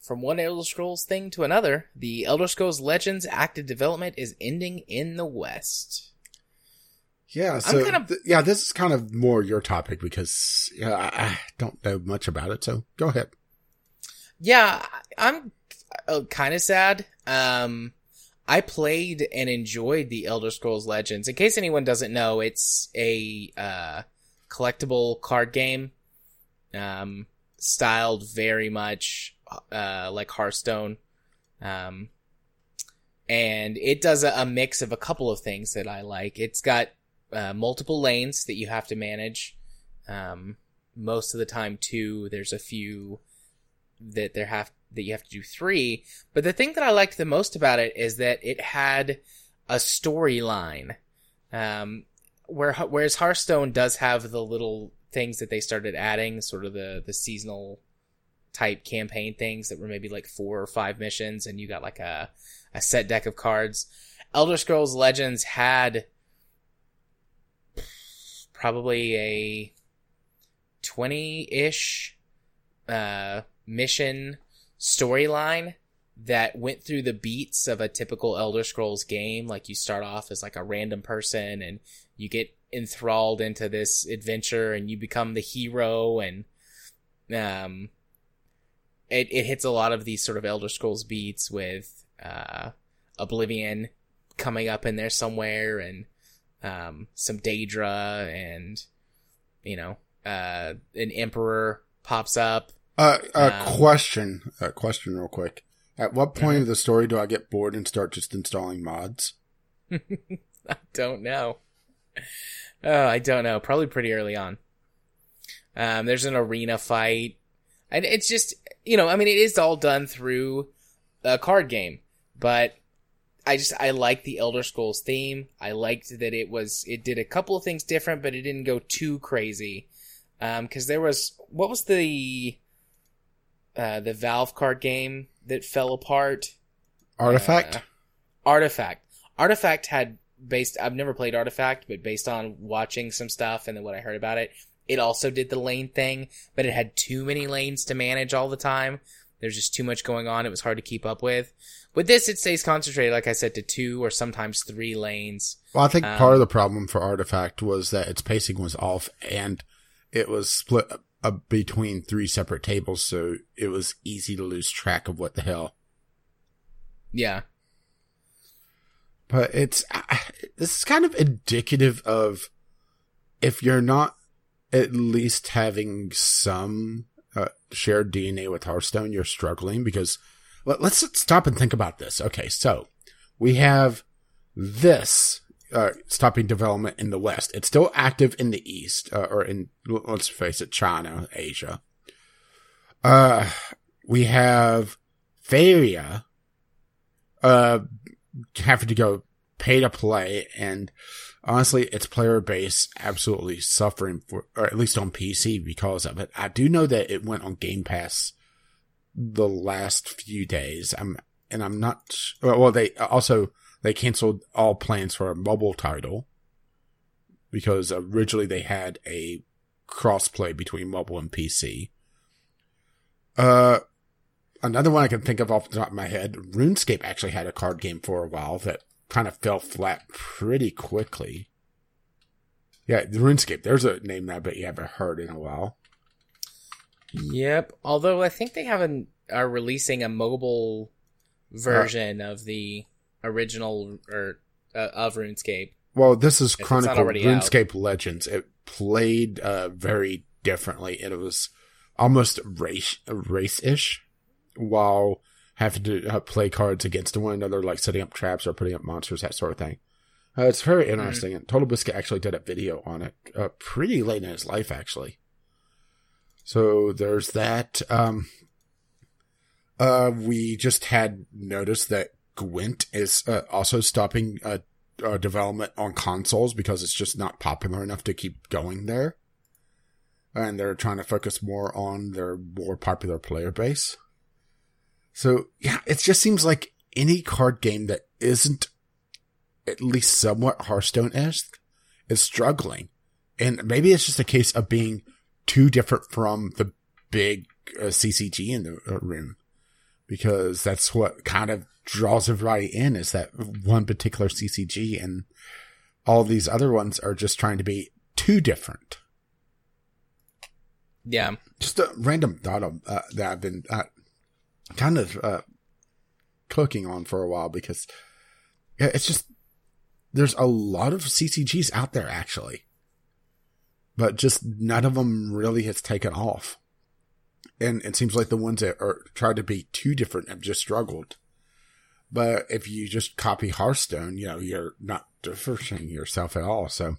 From one Elder Scrolls thing to another, the Elder Scrolls Legends active development is ending in the West. Yeah, so kind of- th- yeah, this is kind of more your topic because yeah, I, I don't know much about it. So go ahead. Yeah, I'm uh, kind of sad. Um, I played and enjoyed the Elder Scrolls Legends. In case anyone doesn't know, it's a uh, collectible card game, um, styled very much uh, like Hearthstone. Um, and it does a, a, mix of a couple of things that I like. It's got uh, multiple lanes that you have to manage. Um, most of the time, two. There's a few that there have that you have to do three. But the thing that I liked the most about it is that it had a storyline. Um, where whereas Hearthstone does have the little things that they started adding, sort of the the seasonal type campaign things that were maybe like four or five missions, and you got like a a set deck of cards. Elder Scrolls Legends had probably a 20-ish uh, mission storyline that went through the beats of a typical Elder Scrolls game. Like you start off as like a random person and you get enthralled into this adventure and you become the hero and um it, it hits a lot of these sort of Elder Scrolls beats with uh, Oblivion coming up in there somewhere, and um, some Daedra, and you know, uh, an Emperor pops up. Uh, a um, question, a question, real quick. At what point of the story do I get bored and start just installing mods? I don't know. Oh, I don't know. Probably pretty early on. Um, there's an arena fight, and it's just you know, I mean, it is all done through a card game, but I just I like the Elder Scrolls theme. I liked that it was it did a couple of things different, but it didn't go too crazy. Um, because there was what was the uh the Valve card game that fell apart? Artifact. Uh, Artifact. Artifact had based. I've never played Artifact, but based on watching some stuff and then what I heard about it, it also did the lane thing, but it had too many lanes to manage all the time. There's just too much going on. It was hard to keep up with. With this, it stays concentrated, like I said, to two or sometimes three lanes. Well, I think um, part of the problem for Artifact was that its pacing was off and it was split up between three separate tables, so it was easy to lose track of what the hell. Yeah. But it's, this is kind of indicative of if you're not at least having some uh, shared DNA with Hearthstone, you're struggling because let, us stop and think about this. Okay, so we have this uh, stopping development in the West. It's still active in the East, uh, or in let's face it, China, Asia. Uh, we have Faeria, uh, having to go pay to play and honestly, its player base absolutely suffering for, or at least on PC because of it. I do know that it went on Game Pass the last few days. I'm, and I'm not, well, they also, they canceled all plans for a mobile title because originally they had a crossplay between mobile and PC. Uh, another one I can think of off the top of my head, RuneScape actually had a card game for a while that kind of fell flat pretty quickly. Yeah, the RuneScape. There's a name I bet you haven't heard in a while. Yep. Although I think they haven't are releasing a mobile version uh, of the original or uh, of RuneScape. Well, this is Chronicle RuneScape out. Legends. It played uh, very differently, and it was almost race race ish, while having to uh, play cards against one another, like setting up traps or putting up monsters, that sort of thing. Uh, it's very mm-hmm. interesting. Mm-hmm. And TotalBiscuit actually did a video on it uh, pretty late in his life, actually. So there's that. Um, uh, we just had noticed that Gwent is uh, also stopping uh, development on consoles because it's just not popular enough to keep going there. And they're trying to focus more on their more popular player base. So yeah, it just seems like any card game that isn't at least somewhat Hearthstone-esque is struggling. And maybe it's just a case of being too different from the big uh, CCG in the uh, room. Because that's what kind of draws everybody in is that one particular CCG and all these other ones are just trying to be too different. Yeah. Just a random thought uh, that I've been uh, kind of uh, cooking on for a while because it's just there's a lot of CCGs out there actually. but just none of them really has taken off. And it seems like the ones that are tried to be too different have just struggled. But if you just copy Hearthstone, you know, you're not differentiating yourself at all. So,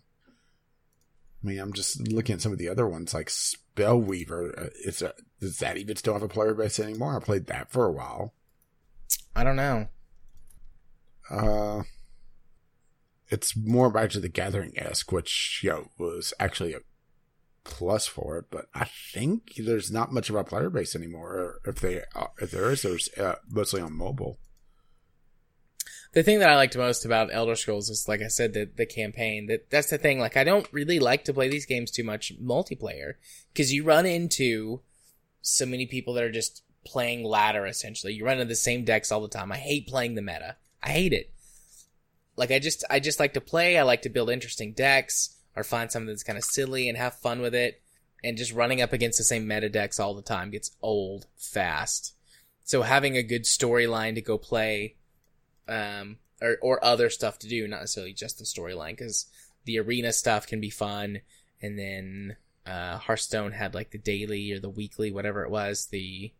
I mean, I'm just looking at some of the other ones like Spellweaver. Uh, is a, does that even still have a player base anymore? I played that for a while. I don't know. Uh, it's more Magic the Gathering esque, which you know was actually a plus for it. But I think there's not much of a player base anymore. If they uh, if there is, there's uh, mostly on mobile. The thing that I liked most about Elder Scrolls is, like I said, the the campaign. That that's the thing. Like I don't really like to play these games too much multiplayer because you run into so many people that are just playing ladder essentially. You run into the same decks all the time. I hate playing the meta. I hate it. Like I just I just like to play. I like to build interesting decks or find something that's kind of silly and have fun with it. And just running up against the same meta decks all the time gets old fast. So having a good storyline to go play, um, or or other stuff to do, not necessarily just the storyline, because the arena stuff can be fun. And then uh, Hearthstone had like the daily or the weekly, whatever it was, the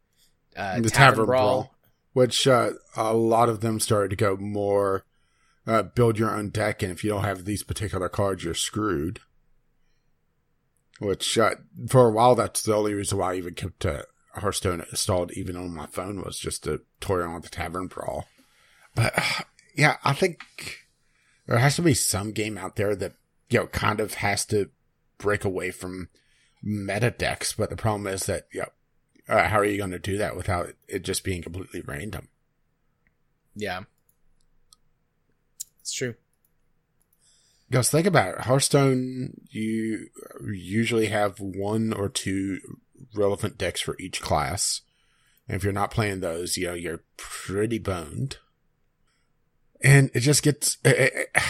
uh, the Tavern, Tavern Brawl. Brawl, which uh, a lot of them started to go more uh, build your own deck, and if you don't have these particular cards, you're screwed. Which uh, for a while, that's the only reason why I even kept uh, Hearthstone installed, even on my phone, was just to toy around with the Tavern Brawl. But yeah, I think there has to be some game out there that you know kind of has to break away from meta decks. But the problem is that you know, uh, how are you going to do that without it just being completely random? Yeah, it's true. Because think about it, Hearthstone, you usually have one or two relevant decks for each class. And if you're not playing those, you know, you're pretty boned. And it just gets, it, it,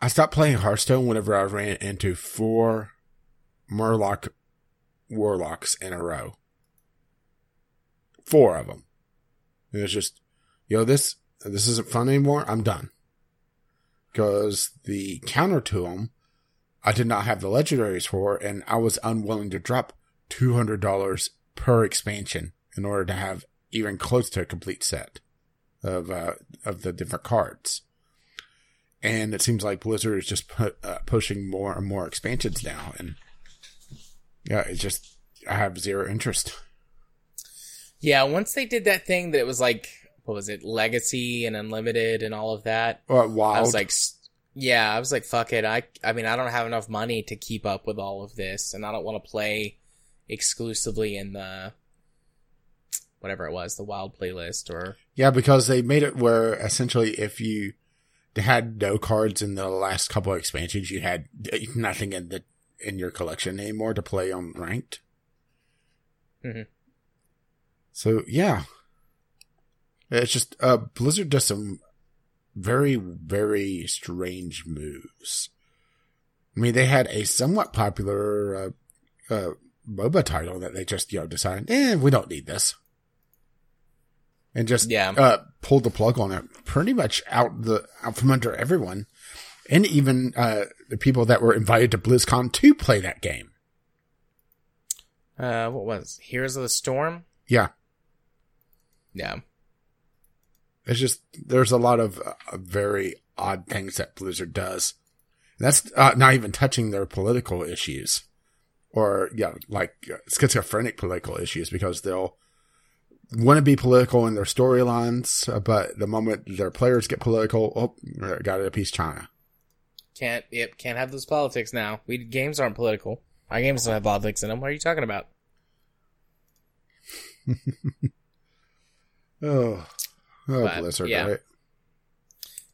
I stopped playing Hearthstone whenever I ran into four Murloc Warlocks in a row. Four of them. And it's just, yo, this, this isn't fun anymore. I'm done because the counter to them, I did not have the legendaries for, and I was unwilling to drop two hundred dollars per expansion in order to have even close to a complete set of uh, of the different cards. And it seems like Blizzard is just pu- uh, pushing more and more expansions now, and yeah, it just I have zero interest. Yeah, once they did that thing that it was like, what was it, Legacy and Unlimited and all of that. Uh, wild, I was like, yeah, I was like, fuck it. I, I mean, I don't have enough money to keep up with all of this, and I don't want to play exclusively in the whatever it was, the wild playlist or Yeah, because they made it where essentially if you had no cards in the last couple of expansions, you had nothing in the in your collection anymore to play on ranked. Mhm. So yeah, it's just uh, Blizzard does some very very strange moves. I mean, they had a somewhat popular uh, uh, MOBA title that they just you know decided, eh, we don't need this and just Yeah. uh, pulled the plug on it pretty much out the out from under everyone, and even uh, the people that were invited to BlizzCon to play that game. uh, what was it? Heroes of the Storm? Yeah, Yeah, it's just there's a lot of uh, very odd things that Blizzard does. And that's uh, not even touching their political issues, or yeah, like uh, schizophrenic political issues because they'll want to be political in their storylines, uh, but the moment their players get political, oh, got it a piece China. can't yep can't have those politics now. We games aren't political. Our games don't have politics in them. What are you talking about? Oh, oh, But, Blizzard, yeah. right?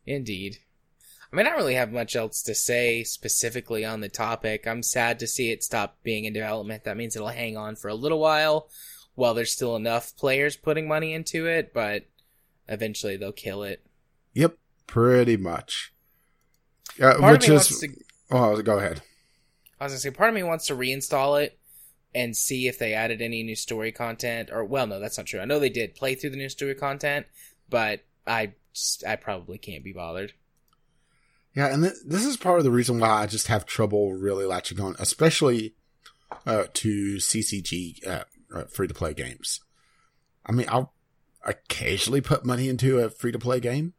Indeed. I mean, I don't really have much else to say specifically on the topic. I'm sad to see it stop being in development. That means it'll hang on for a little while while there's still enough players putting money into it, but eventually they'll kill it. Yep, pretty much. Uh, Part which of me is, wants to oh, go ahead. I was gonna say, part of me wants to reinstall it and see if they added any new story content. Or, well, no, that's not true. I know they did play through the new story content, but I just, I probably can't be bothered. Yeah, and th- this is part of the reason why I just have trouble really latching on, especially uh, to CCG uh, uh, free to play games. I mean, I'll occasionally put money into a free to play game.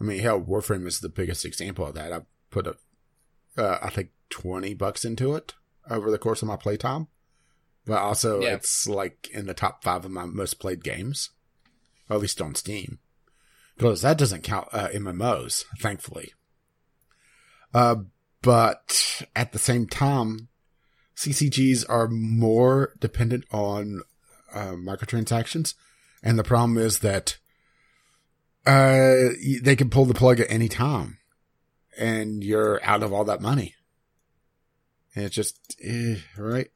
I mean, hell, Warframe is the biggest example of that. I put a, uh, I think twenty bucks into it over the course of my playtime, but also Yeah. it's like in the top five of my most played games, at least on Steam, because that doesn't count uh, MMOs, thankfully. Uh, but at the same time, CCGs are more dependent on uh, microtransactions, and the problem is that uh, they can pull the plug at any time, and you're out of all that money. And it's just eh, right.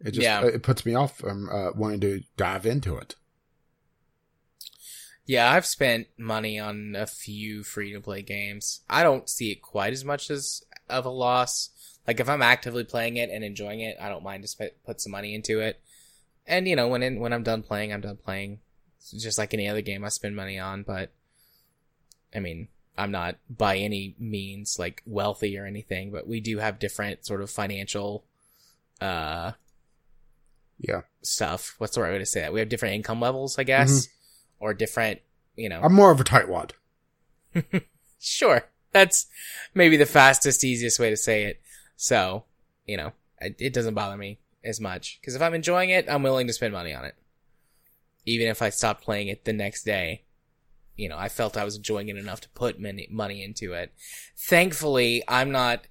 It just Yeah. it puts me off from uh, wanting to dive into it. Yeah, I've spent money on a few free to play games. I don't see it quite as much as of a loss. Like if I'm actively playing it and enjoying it, I don't mind to sp- put some money into it. And you know, when in, when I'm done playing, I'm done playing. It's just like any other game I spend money on, but I mean, I'm not by any means like wealthy or anything, but we do have different sort of financial uh Yeah, stuff. What's the right way to say that? We have different income levels, I guess, Mm-hmm. or different, you know. I'm more of a tightwad. Sure. That's maybe the fastest, easiest way to say it. So, you know, it, doesn't bother me as much. Because if I'm enjoying it, I'm willing to spend money on it. Even if I stop playing it the next day. You know, I felt I was enjoying it enough to put many, money into it. Thankfully, I'm not,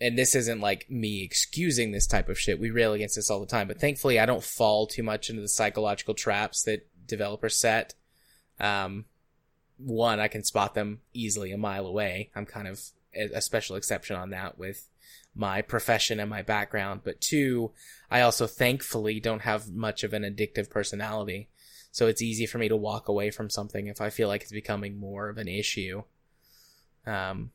and this isn't like me excusing this type of shit. We rail against this all the time, but thankfully I don't fall too much into the psychological traps that developers set. Um, one, I can spot them easily a mile away. I'm kind of a special exception on that with my profession and my background. But two, I also thankfully don't have much of an addictive personality. So it's easy for me to walk away from something if I feel like it's becoming more of an issue. Um,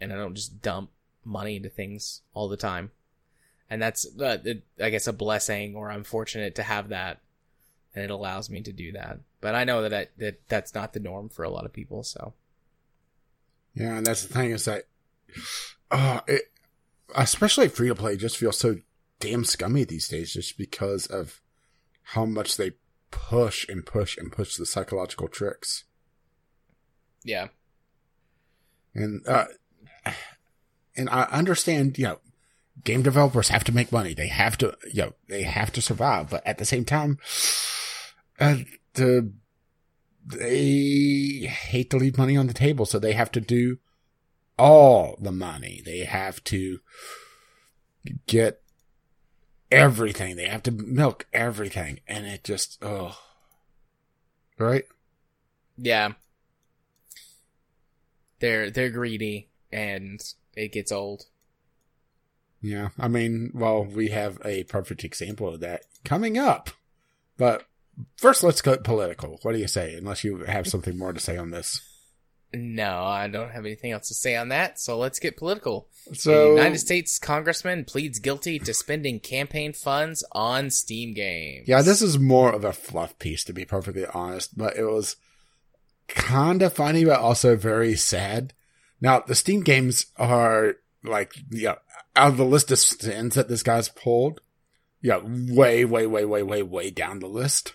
and I don't just dump money into things all the time. And that's, uh, I guess, a blessing, or I'm fortunate to have that and it allows me to do that. But I know that I, that that's not the norm for a lot of people. So Yeah, and that's the thing is that, uh, it, especially free to play, just feels so damn scummy these days, just because of how much they push and push and push the psychological tricks. yeah, And uh, and I understand, you know, game developers have to make money. They have to, you know, they have to survive. But at the same time, uh, the they hate to leave money on the table, so they have to do all the money. They have to get everything. They have to milk everything, and it just oh, right. yeah. They're they're greedy and it gets old. Yeah, I mean, well, we have a perfect example of that coming up. But first, let's go political. What do you say? Unless you have something more to say on this. No, I don't have anything else to say on that. So let's get political. So, a United States congressman pleads guilty to spending campaign funds on Steam games. yeah, this is more of a fluff piece, to be perfectly honest. But it was kind of funny, but also very sad. Now, the Steam games are like, yeah, out of the list of sins that this guy's pulled, yeah, way, way, way, way, way, way down the list.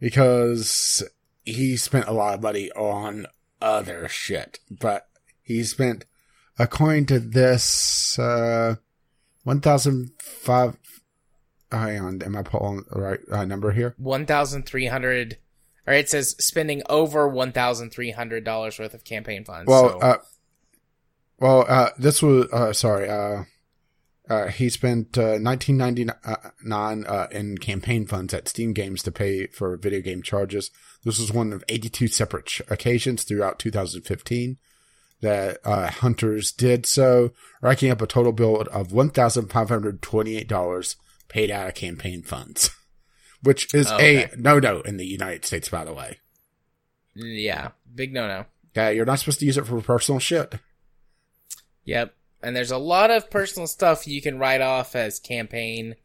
Because he spent a lot of money on other shit. But he spent, according to this, uh, 1,005, hang on, am I pulling the right uh, number here? 1,300. All right, it says spending over one thousand three hundred dollars worth of campaign funds. Well, so, uh, well, uh, this was, uh, sorry, uh, uh, he spent, uh, 1999, uh, in campaign funds at Steam Games to pay for video game charges. This was one of 82 separate ch- occasions throughout 2015 that, uh, hunters did so, racking up a total bill of $1,528 paid out of campaign funds, which is Okay. a no-no in the United States, by the way. yeah, big no no. Yeah, you're not supposed to use it for personal shit. Yep. And there's a lot of personal stuff you can write off as campaign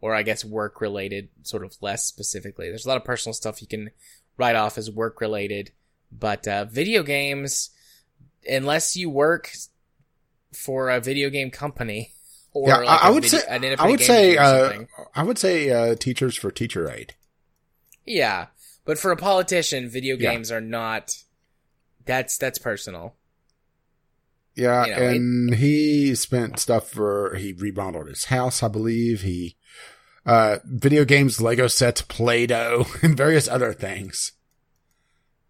or I guess work related, sort of less specifically. There's a lot of personal stuff you can write off as work related, but uh, video games, unless you work for a video game company or Yeah, like I- would video- say- I would say, uh. I would say, uh, teachers for teacher aid. yeah, but for a politician, video Yeah. games are not. That's that's personal. Yeah, You know, it- and he spent stuff for he remodeled his house, I believe. He uh video games, Lego sets, Play-Doh, and various other things.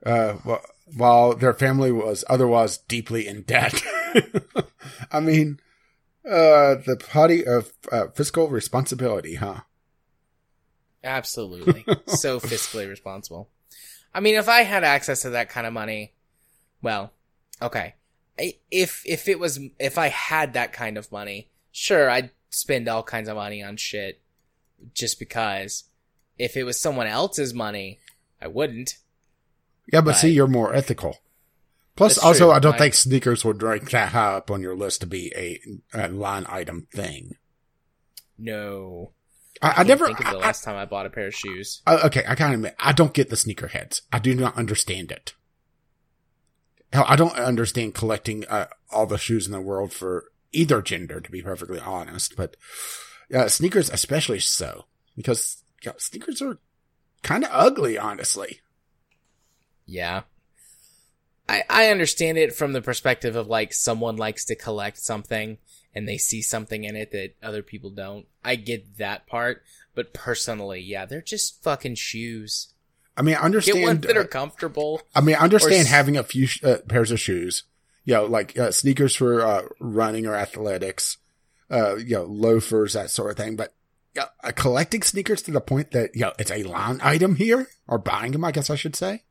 Uh wh- while their family was otherwise deeply in debt. I mean, uh the party of uh, fiscal responsibility, huh? Absolutely. so fiscally responsible. I mean, if I had access to that kind of money, well, okay. I- If, if it was, if I had that kind of money, sure, I'd spend all kinds of money on shit just because. If it was someone else's money, I wouldn't. Yeah, but see, you're more ethical. Plus, also, true. I don't I- think sneakers would rank that high up on your list to be a, a line item thing. No. I, I Can't never. think of the I- I- last time I bought a pair of shoes. Uh, okay, I gotta admit, I don't get the sneakerheads. I do not understand it. Hell, I don't understand collecting uh, all the shoes in the world for either gender, to be perfectly honest. But uh, sneakers, especially so, because you know, sneakers are kind of ugly, honestly. Yeah. I, I understand it from the perspective of like someone likes to collect something and they see something in it that other people don't. I get that part, but personally, yeah, they're just fucking shoes. I mean, I Get understand. ones that uh, are comfortable. I mean, I understand s- having a few sh- uh, pairs of shoes, you know, like uh, sneakers for uh, running or athletics, uh, you know, loafers, that sort of thing. But you know, uh, collecting sneakers to the point that, you know, it's a line item here, or buying them, I guess I should say.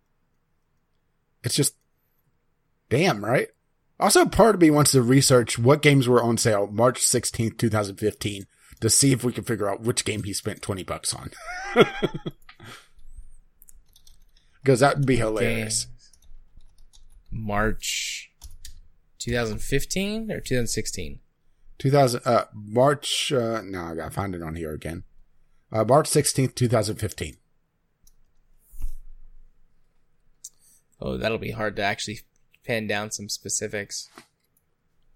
It's just, damn, right? Also, part of me wants to research what games were on sale March 16th, 2015 to see if we can figure out which game he spent 20 bucks on. Because that would be hilarious. March 2015 or 2016? 2000 uh march uh no i gotta find it on here again uh march 16th 2015 Oh, that'll be hard to actually pin down some specifics.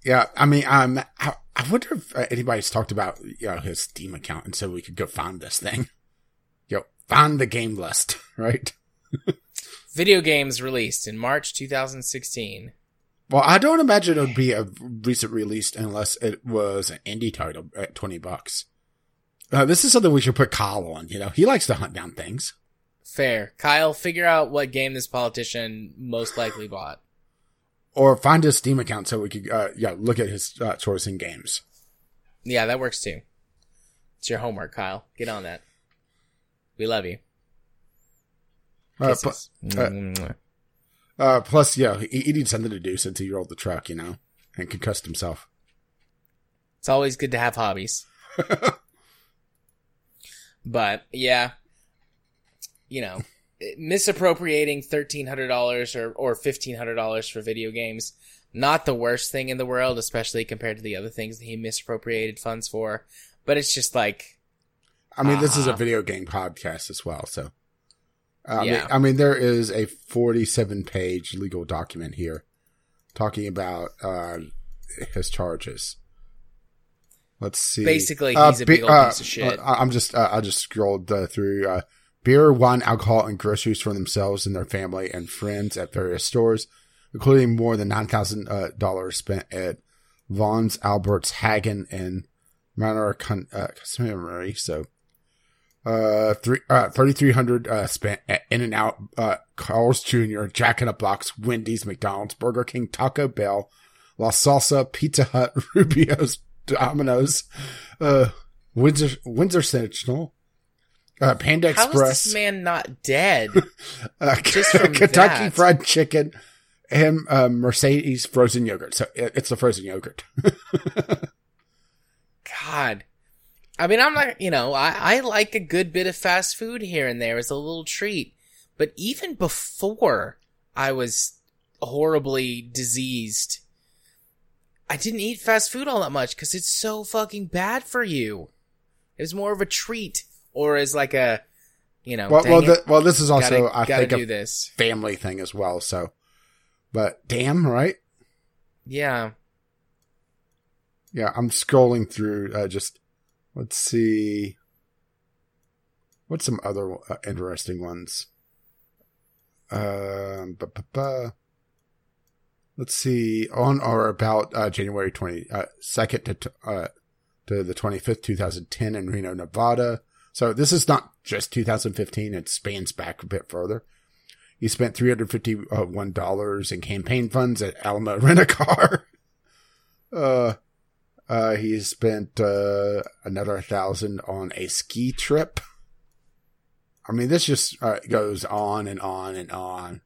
yeah i mean um i, I wonder if uh, anybody's talked about you know his steam account and so we could go find this thing yo find the game list right Video games released in March 2016. well i don't imagine it would be a recent release unless it was an indie title at 20 bucks uh, this is something we should put Kyle on. You know, he likes to hunt down things. Fair. Kyle, figure out what game this politician most likely bought. Or find his Steam account so we could, uh, yeah, look at his uh, choice in games. Yeah, that works too. It's your homework, Kyle. Get on that. We love you. Uh, pl- uh, Uh, plus, yeah, he, he needs something to do since he rolled the truck, you know, and concussed himself. it's always good to have hobbies. but yeah, you know, misappropriating thirteen hundred dollars or or fifteen hundred dollars for video games. Not the worst thing in the world, especially compared to the other things that he misappropriated funds for. But it's just like, I mean, this is a Ah. video game podcast as well, so. I, Yeah. mean, I mean, there is a 47 page legal document here talking about uh, his charges. Let's see. Basically, Uh, he's a big old uh, piece of shit. I'm just, uh, I just scrolled uh, through uh, beer, wine, alcohol, and groceries for themselves and their family and friends at various stores, including more than nine thousand uh, dollars spent at Vons, Alberts, Haggen, and Manor Con- uh, Customary. So, uh, three, uh, 3300 uh, spent at In and Out, uh, Carl's Jr., Jack in a Box, Wendy's, McDonald's, Burger King, Taco Bell, La Salsa, Pizza Hut, Rubio's, Domino's, uh, Windsor, Wienerschnitzel, uh, Panda How Express, this man not dead? uh, just from Kentucky that? Fried Chicken, and uh, Mercedes frozen yogurt. So it- it's the frozen yogurt. God. I mean, I'm not, you know, I, I like a good bit of fast food here and there as a little treat. But even before I was horribly diseased, I didn't eat fast food all that much because it's so fucking bad for you. It was more of a treat or as like a, you know, well, well, the, well, this is also, gotta, I gotta think, do a this. family thing as well. So, but damn, right? Yeah. Yeah, I'm scrolling through. Uh, just let's see. What's some other uh, interesting ones? Um, let's see. On or about uh, January twenty uh, second to t- uh, to the twenty fifth, two thousand ten, in Reno, Nevada. So this is not just 2015; it spans back a bit further. He spent three hundred fifty one dollars in campaign funds at Alamo Rent a Car. uh, uh, he spent uh, another thousand on a ski trip. I mean, this just uh, goes on and on and on.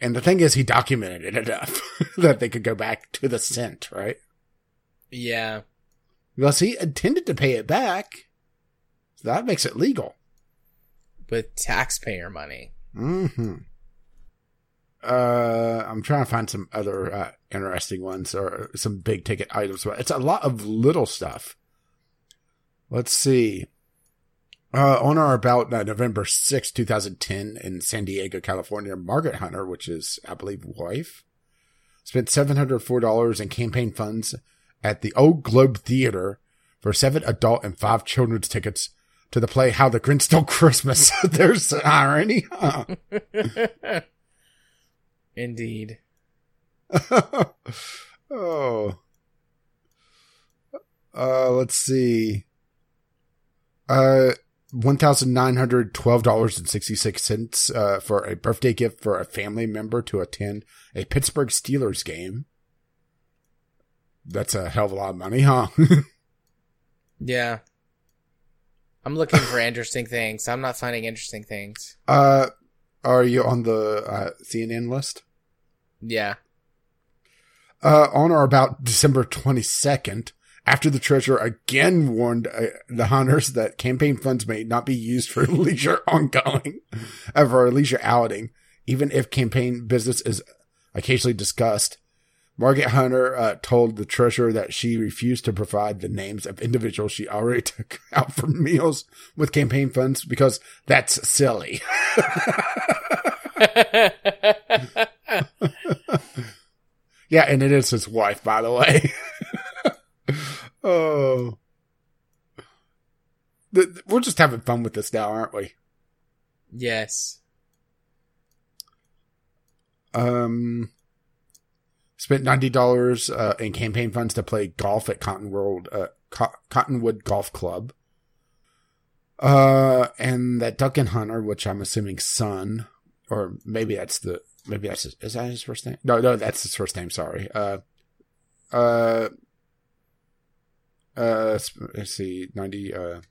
And the thing is, he documented it enough that they could go back to the cent, right? Yeah. Because he intended to pay it back. So that makes it legal. With taxpayer money. hmm Uh, I'm trying to find some other uh, interesting ones or some big ticket items, but it's a lot of little stuff. Let's see. Uh, on or about uh, November 6, 2010, in San Diego, California, Margaret Hunter, which is, I believe, wife, spent $704 in campaign funds at the Old Globe Theater for seven adult and five children's tickets to the play How the Grinch Stole Christmas. There's irony. Indeed. oh. Uh, let's see. Uh, one thousand nine hundred twelve dollars and sixty six cents uh, for a birthday gift for a family member to attend a Pittsburgh Steelers game. That's a hell of a lot of money, huh? Yeah. I'm looking for interesting things. I'm not finding interesting things. uh, are you on the uh, CNN list? Yeah. Uh, on or about December 22nd, after the treasurer again warned uh, the hunters that campaign funds may not be used for leisure ongoing, uh, for a leisure outing, even if campaign business is occasionally discussed. Margaret Hunter uh, told the treasurer that she refused to provide the names of individuals she already took out for meals with campaign funds because that's silly. yeah, and it is his wife, by the way. oh. We're just having fun with this now, aren't we? yes. Um, spent ninety dollars uh, in campaign funds to play golf at Cotton World, uh, Co- Cottonwood Golf Club. Uh, and that Duncan Hunter, which I'm assuming son, or maybe that's the maybe that's his, is that his first name? No, no, that's his first name. Sorry. Uh, uh, uh, let's see, ninety. Uh,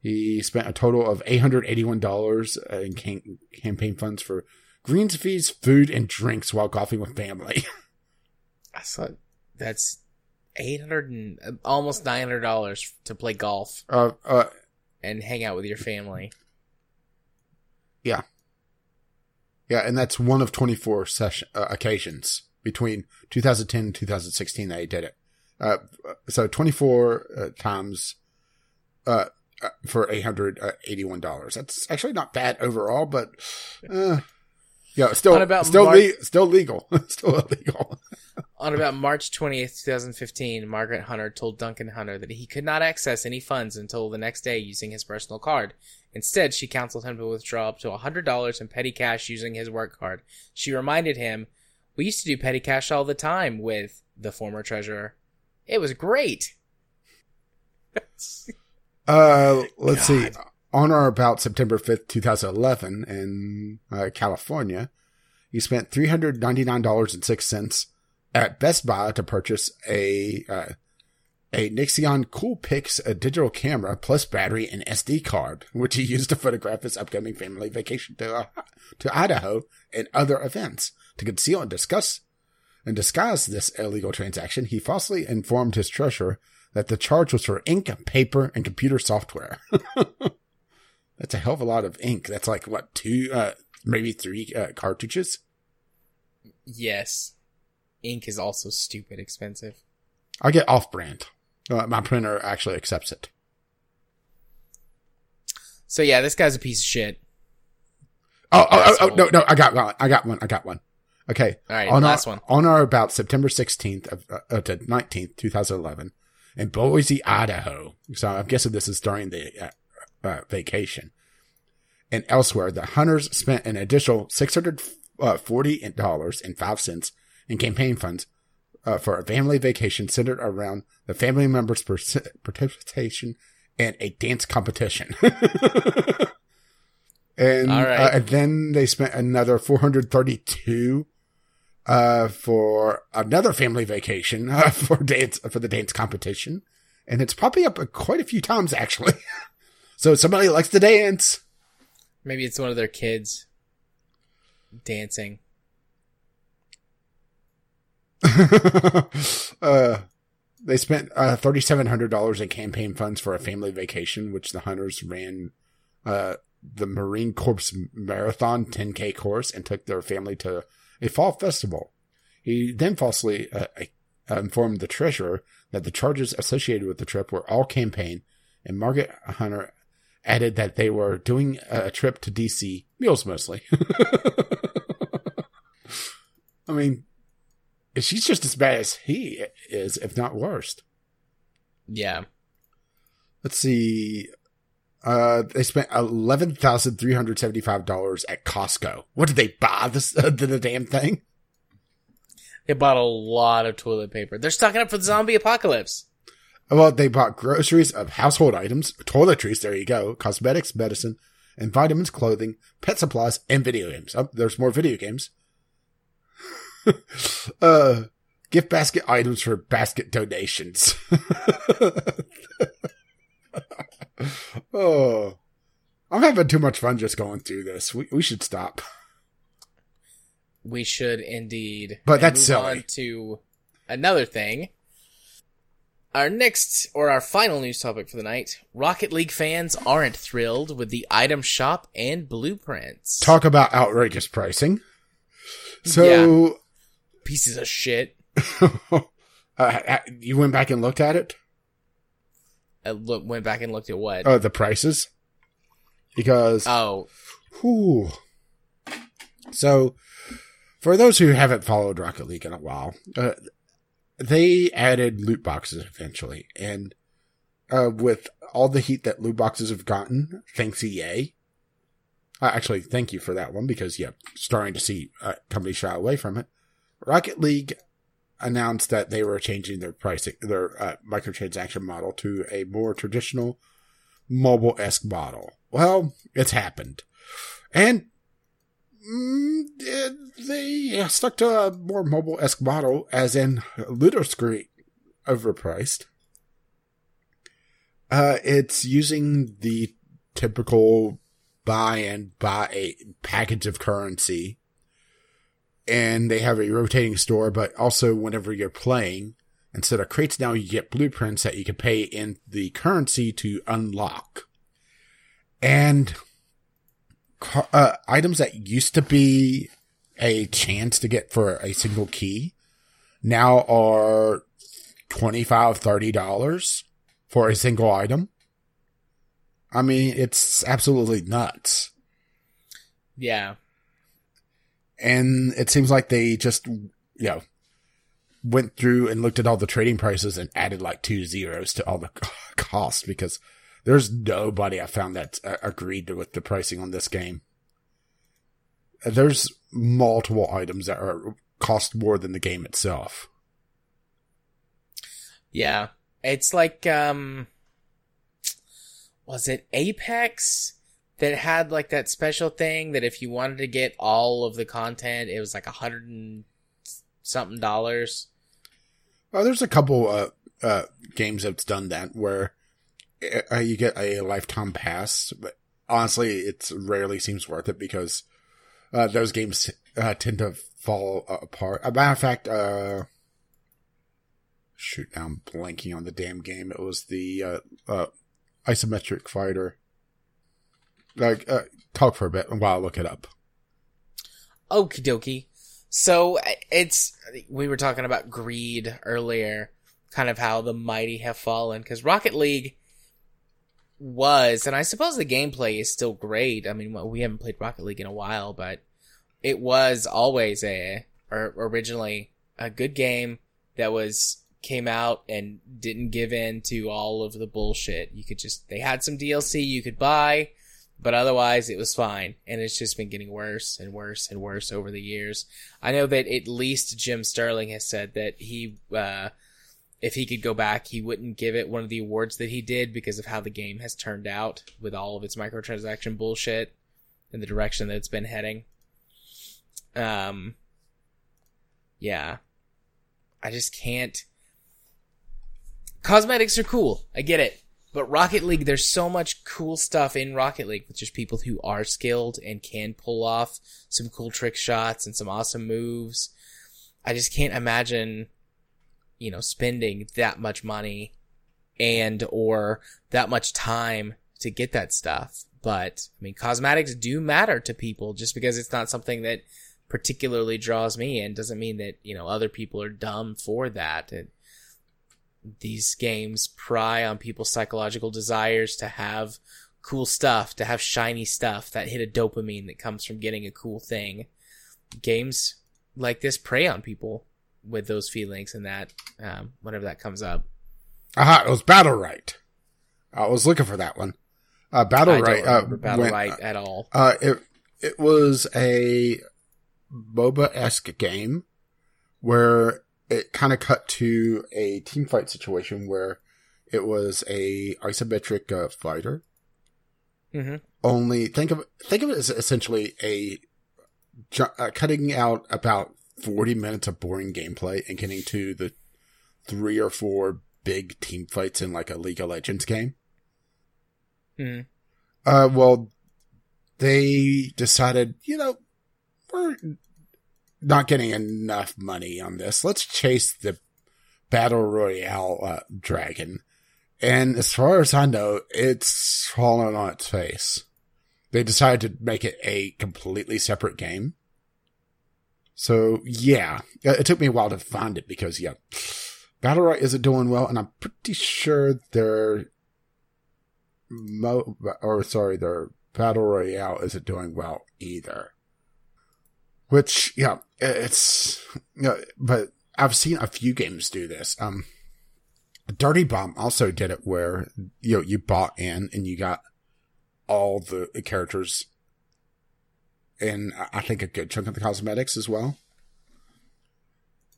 he spent a total of eight hundred eighty-one dollars in cam- campaign funds for greens fees, food, and drinks while golfing with family. I saw that's eight hundred and uh, almost nine hundred dollars to play golf uh, uh, and hang out with your family. yeah, yeah, and that's one of twenty-four session uh, occasions between 2010 and 2016 that he did it. Uh, so twenty-four uh, times uh, uh, for eight hundred eighty-one dollars. That's actually not bad overall, but uh, yeah, still What about still Mar- le- still legal, still illegal. On about March 20th, 2015, Margaret Hunter told Duncan Hunter that he could not access any funds until the next day using his personal card. Instead, she counseled him to withdraw up to $100 in petty cash using his work card. She reminded him, We used to do petty cash all the time with the former treasurer. It was great. Uh, let's see. On or about September 5th, 2011, in uh, California, he spent $399.06 at Best Buy to purchase a, uh, a Nikon Coolpix a digital camera plus battery and SD card, which he used to photograph his upcoming family vacation to, uh, to Idaho and other events. To conceal and discuss and disguise this illegal transaction, he falsely informed his treasurer that the charge was for ink, paper, and computer software. That's a hell of a lot of ink. That's like what two, uh, maybe three uh, cartridges. Yes. Ink is also stupid expensive. I get off-brand. Uh, my printer actually accepts it. So yeah, this guy's a piece of shit. Oh, oh, oh, oh, no, no, I got one. I got one. I got one. Okay. All right, on last our, one. On or about September 16th of, uh, uh, to 19th, 2011, in Boise, Idaho. So I'm guessing this is during the uh, uh, vacation. And elsewhere, the hunters spent an additional $640.05 in campaign funds uh, for a family vacation centered around the family members' participation in a dance competition. and, right. uh, and then they spent another 432 uh, for another family vacation uh, for dance for the dance competition, and it's probably up quite a few times actually. So somebody likes to dance. Maybe it's one of their kids dancing. uh, they spent uh, thirty seven hundred dollars in campaign funds for a family vacation, which the hunters ran uh, the Marine Corps Marathon 10K course and took their family to a fall festival. He then falsely uh, uh, informed the treasurer that the charges associated with the trip were all campaign, and Margaret Hunter added that they were doing a trip to DC, meals mostly. I mean, she's just as bad as he is, if not worse. Yeah. Let's see. Uh, they spent eleven thousand three hundred seventy-five dollars at Costco. What did they buy? This uh, the, the damn thing. They bought a lot of toilet paper. They're stocking up for the zombie apocalypse. Well, they bought groceries of household items, toiletries. There you go. Cosmetics, medicine, and vitamins, clothing, pet supplies, and video games. Oh, there's more video games. uh, gift basket items for basket donations. oh, I'm having too much fun just going through this. We we should stop. We should indeed. But that's move silly. on to another thing. Our next or our final news topic for the night: Rocket League fans aren't thrilled with the item shop and blueprints. Talk about outrageous pricing. So, Pieces of shit. uh, you went back and looked at it. I look, went back and looked at what. Uh, the prices, because oh, Whew. So, for those who haven't followed Rocket League in a while, uh, they added loot boxes eventually, and uh, with all the heat that loot boxes have gotten, thanks EA. Uh, actually, thank you for that one because yeah, starting to see uh, companies shy away from it. Rocket League announced that they were changing their pricing, their uh, microtransaction model to a more traditional mobile esque model. Well, it's happened. And mm, they stuck to a more mobile esque model, as in ludicrously overpriced. Uh, it's using the typical buy and buy a package of currency. And they have a rotating store, but also whenever you're playing, instead of crates now, you get blueprints that you can pay in the currency to unlock. And uh, items that used to be a chance to get for a single key now are $25, $30 for a single item. I mean, it's absolutely nuts. yeah. And it seems like they just, you know, went through and looked at all the trading prices and added like two zeros to all the costs because there's nobody I found that uh, agreed with the pricing on this game. There's multiple items that are cost more than the game itself. Yeah. It's like, um, was it Apex that had like that special thing that if you wanted to get all of the content, it was like a hundred and something dollars? Uh, there's a couple uh, uh, games that's done that where uh, you get a lifetime pass, but honestly, it rarely seems worth it because uh, those games uh, tend to fall apart. A matter of fact, uh, shoot, now I'm blanking on the damn game. It was the uh, uh, isometric fighter. Like, uh, talk for a bit while I look it up. Okie dokie. So it's, we were talking about greed earlier, kind of how the mighty have fallen, because Rocket League was, and I suppose the gameplay is still great. I mean, we haven't played Rocket League in a while, but it was always a, or originally a good game that was came out and didn't give in to all of the bullshit. You could just they had some DLC you could buy, but otherwise it was fine. And it's just been getting worse and worse and worse over the years. I know that at least Jim Sterling has said that he uh if he could go back, he wouldn't give it one of the awards that he did because of how the game has turned out with all of its microtransaction bullshit and the direction that it's been heading. Um, yeah, I just can't. Cosmetics are cool. I get it. But Rocket League, there's so much cool stuff in Rocket League with just people who are skilled and can pull off some cool trick shots and some awesome moves. I just can't imagine you know, spending that much money and or that much time to get that stuff. But I mean, cosmetics do matter to people just because it's not something that particularly draws me in doesn't mean that, you know, other people are dumb for that. And these games pry on people's psychological desires to have cool stuff, to have shiny stuff, that hit of dopamine that comes from getting a cool thing. Games like this prey on people with those feelings and that um, whenever that comes up. Aha! It was Battlerite. I was looking for that one. Uh, Battle I Right. uh, Battle went- Right at all. Uh, it it was a MOBA esque game where it kind of cut to a team fight situation where it was a isometric uh, fighter. hmm Only think of think of it as essentially a ju- uh, cutting out about forty minutes of boring gameplay and getting to the three or four big team fights in like a League of Legends game. hmm Uh, well, they decided, you know, we're not getting enough money on this. Let's chase the battle royale uh, dragon. And as far as I know, it's fallen on its face. They decided to make it a completely separate game. So yeah, it it took me a while to find it because yeah, Battle Royale isn't doing well, and I'm pretty sure their mo or sorry, their Battle Royale isn't doing well either. Which yeah, it's yeah, but I've seen a few games do this. Um, Dirty Bomb also did it where you know you bought in and you got all the characters and I think a good chunk of the cosmetics as well.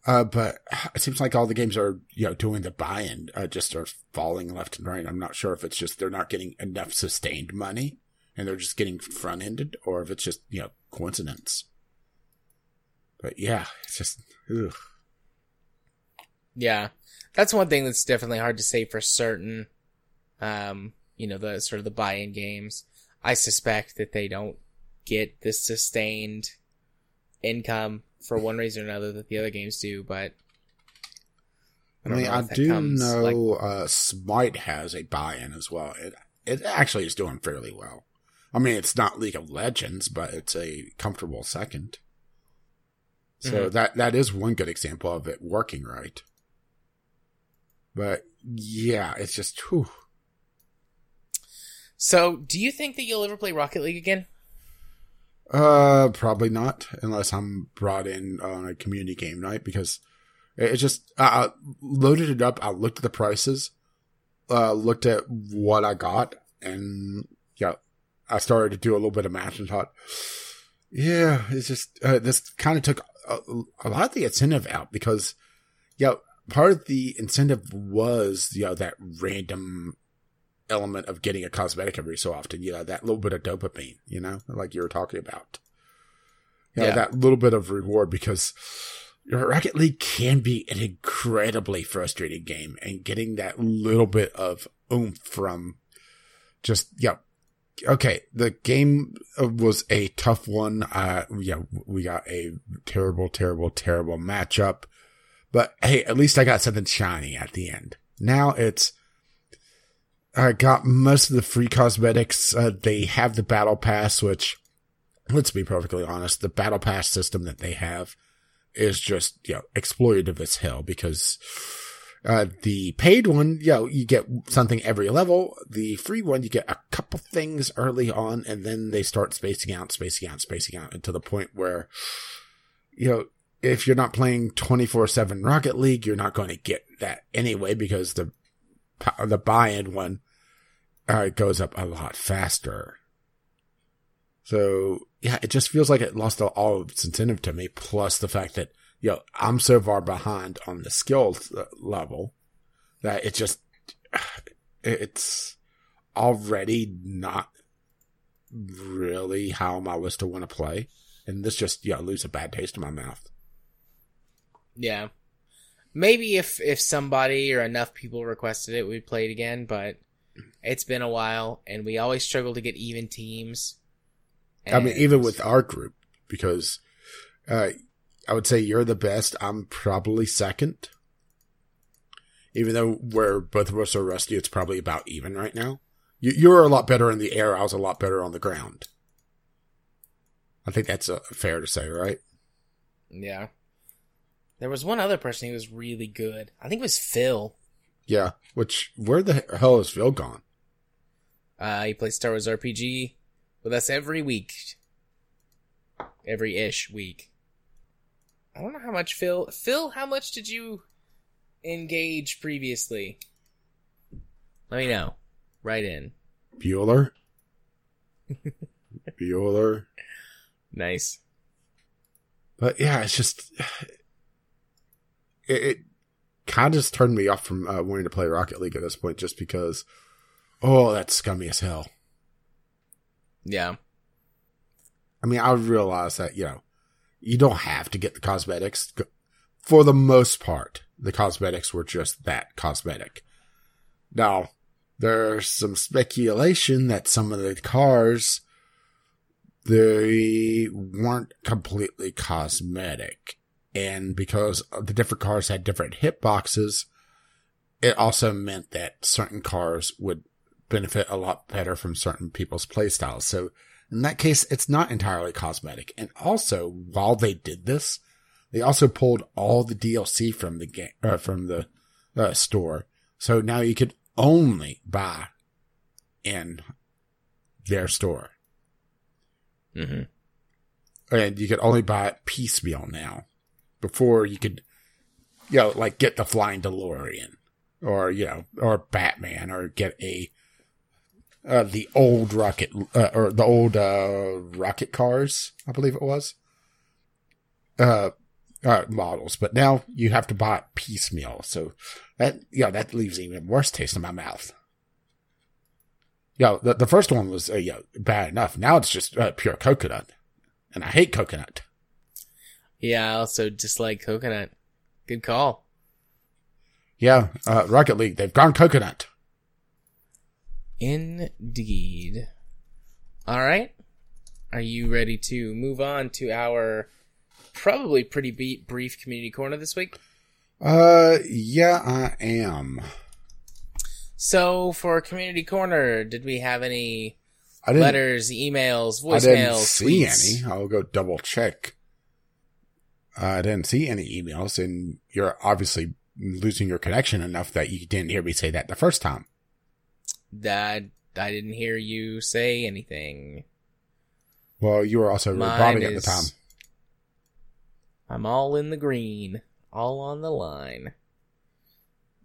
Uh, but it seems like all the games are, you know, doing the buy-in, uh, just are falling left and right. I'm not sure if it's just they're not getting enough sustained money and they're just getting front-ended or if it's just, you know, coincidence. But yeah, it's just, ugh. Yeah, that's one thing that's definitely hard to say for certain. Um, you know, the sort of the buy-in games. I suspect that they don't get the sustained income for one reason or another that the other games do, but I, don't mean, I do comes, know, like- uh, Smite has a buy-in as well. It, it actually is doing fairly well. I mean, it's not League of Legends, but it's a comfortable second. So Mhm. that, that is one good example of it working right. But yeah, it's just, whew. So, do you think that you'll ever play Rocket League again? Uh, probably not unless I'm brought in on a community game night because it just I I loaded it up. I looked at the prices, uh, looked at what I got, and yeah, I started to do a little bit of math and thought, yeah, it's just uh, this kind of took a, a lot of the incentive out because yeah, part of the incentive was you know that random element of getting a cosmetic every so often, you know, that little bit of dopamine, you know, like you were talking about. You know, Yeah. that little bit of reward because Rocket League can be an incredibly frustrating game and getting that little bit of oomph from just, yeah. Okay, the game was a tough one. Uh, yeah, we got a terrible, terrible, terrible matchup. But hey, at least I got something shiny at the end. Now it's, I got most of the free cosmetics. Uh, they have the battle pass, which, let's be perfectly honest, the battle pass system that they have is just, you know, exploitative as hell because, uh, the paid one, you know, you get something every level. The free one, you get a couple things early on and then they start spacing out, spacing out, spacing out to the point where, you know, if you're not playing 24/7 Rocket League, you're not going to get that anyway because the the buy-in one uh, goes up a lot faster. So yeah, it just feels like it lost all of its incentive to me. Plus the fact that yo, know, I'm so far behind on the skill level that it just it's already not really how my list to want to play, and this just yeah leaves a bad taste in my mouth. Yeah, maybe if if somebody or enough people requested it, we'd play it again. But it's been a while, and we always struggle to get even teams. And... I mean, even with our group, because uh, I would say you're the best. I'm probably second. Even though we're both of us are rusty, it's probably about even right now. You, you're a lot better in the air. I was a lot better on the ground. I think that's uh, fair to say, right? Yeah. There was one other person who was really good. I think it was Phil. Yeah. Which where the hell is Phil gone? Uh, he plays Star Wars RPG with us every week, every ish week. I don't know how much Phil. Phil, how much did you engage previously? Let me know. Write in. Bueller. Bueller. Nice. But yeah, it's just it, it kind of just turned me off from uh, wanting to play Rocket League at this point, just because. Oh, that's scummy as hell. Yeah. I mean, I realize that you know you don't have to get the cosmetics. For the most part, the cosmetics were just that cosmetic. Now, there's some speculation that some of the cars they weren't completely cosmetic. And because the different cars had different hitboxes, it also meant that certain cars would benefit a lot better from certain people's playstyles. So in that case, it's not entirely cosmetic. And also, while they did this, they also pulled all the DLC from the game, uh, from the uh, store. So now you could only buy in their store. Mm-hmm. And you could only buy it piecemeal now. Before you could, you know, like get the flying DeLorean or, you know, or Batman or get a, uh, the old rocket, uh, or the old, uh, rocket cars, I believe it was. Uh, uh, models, but now you have to buy it piecemeal. So that, yeah, that leaves even worse taste in my mouth. Yeah, the, the first one was uh, yeah, bad enough. Now it's just uh, pure coconut, and I hate coconut. Yeah, I also dislike coconut. Good call. Yeah, uh, Rocket League, they've gone coconut. Indeed. All right. Are you ready to move on to our probably pretty beat brief community corner this week? Uh, yeah, I am. So for community corner, did we have any letters, emails, voicemails? I didn't see tweets? any. I'll go double check. I didn't see any emails, and you're obviously losing your connection enough that you didn't hear me say that the first time. That I didn't hear you say anything. Well, you were also Mine is, at the time. I'm all in the green, all on the line.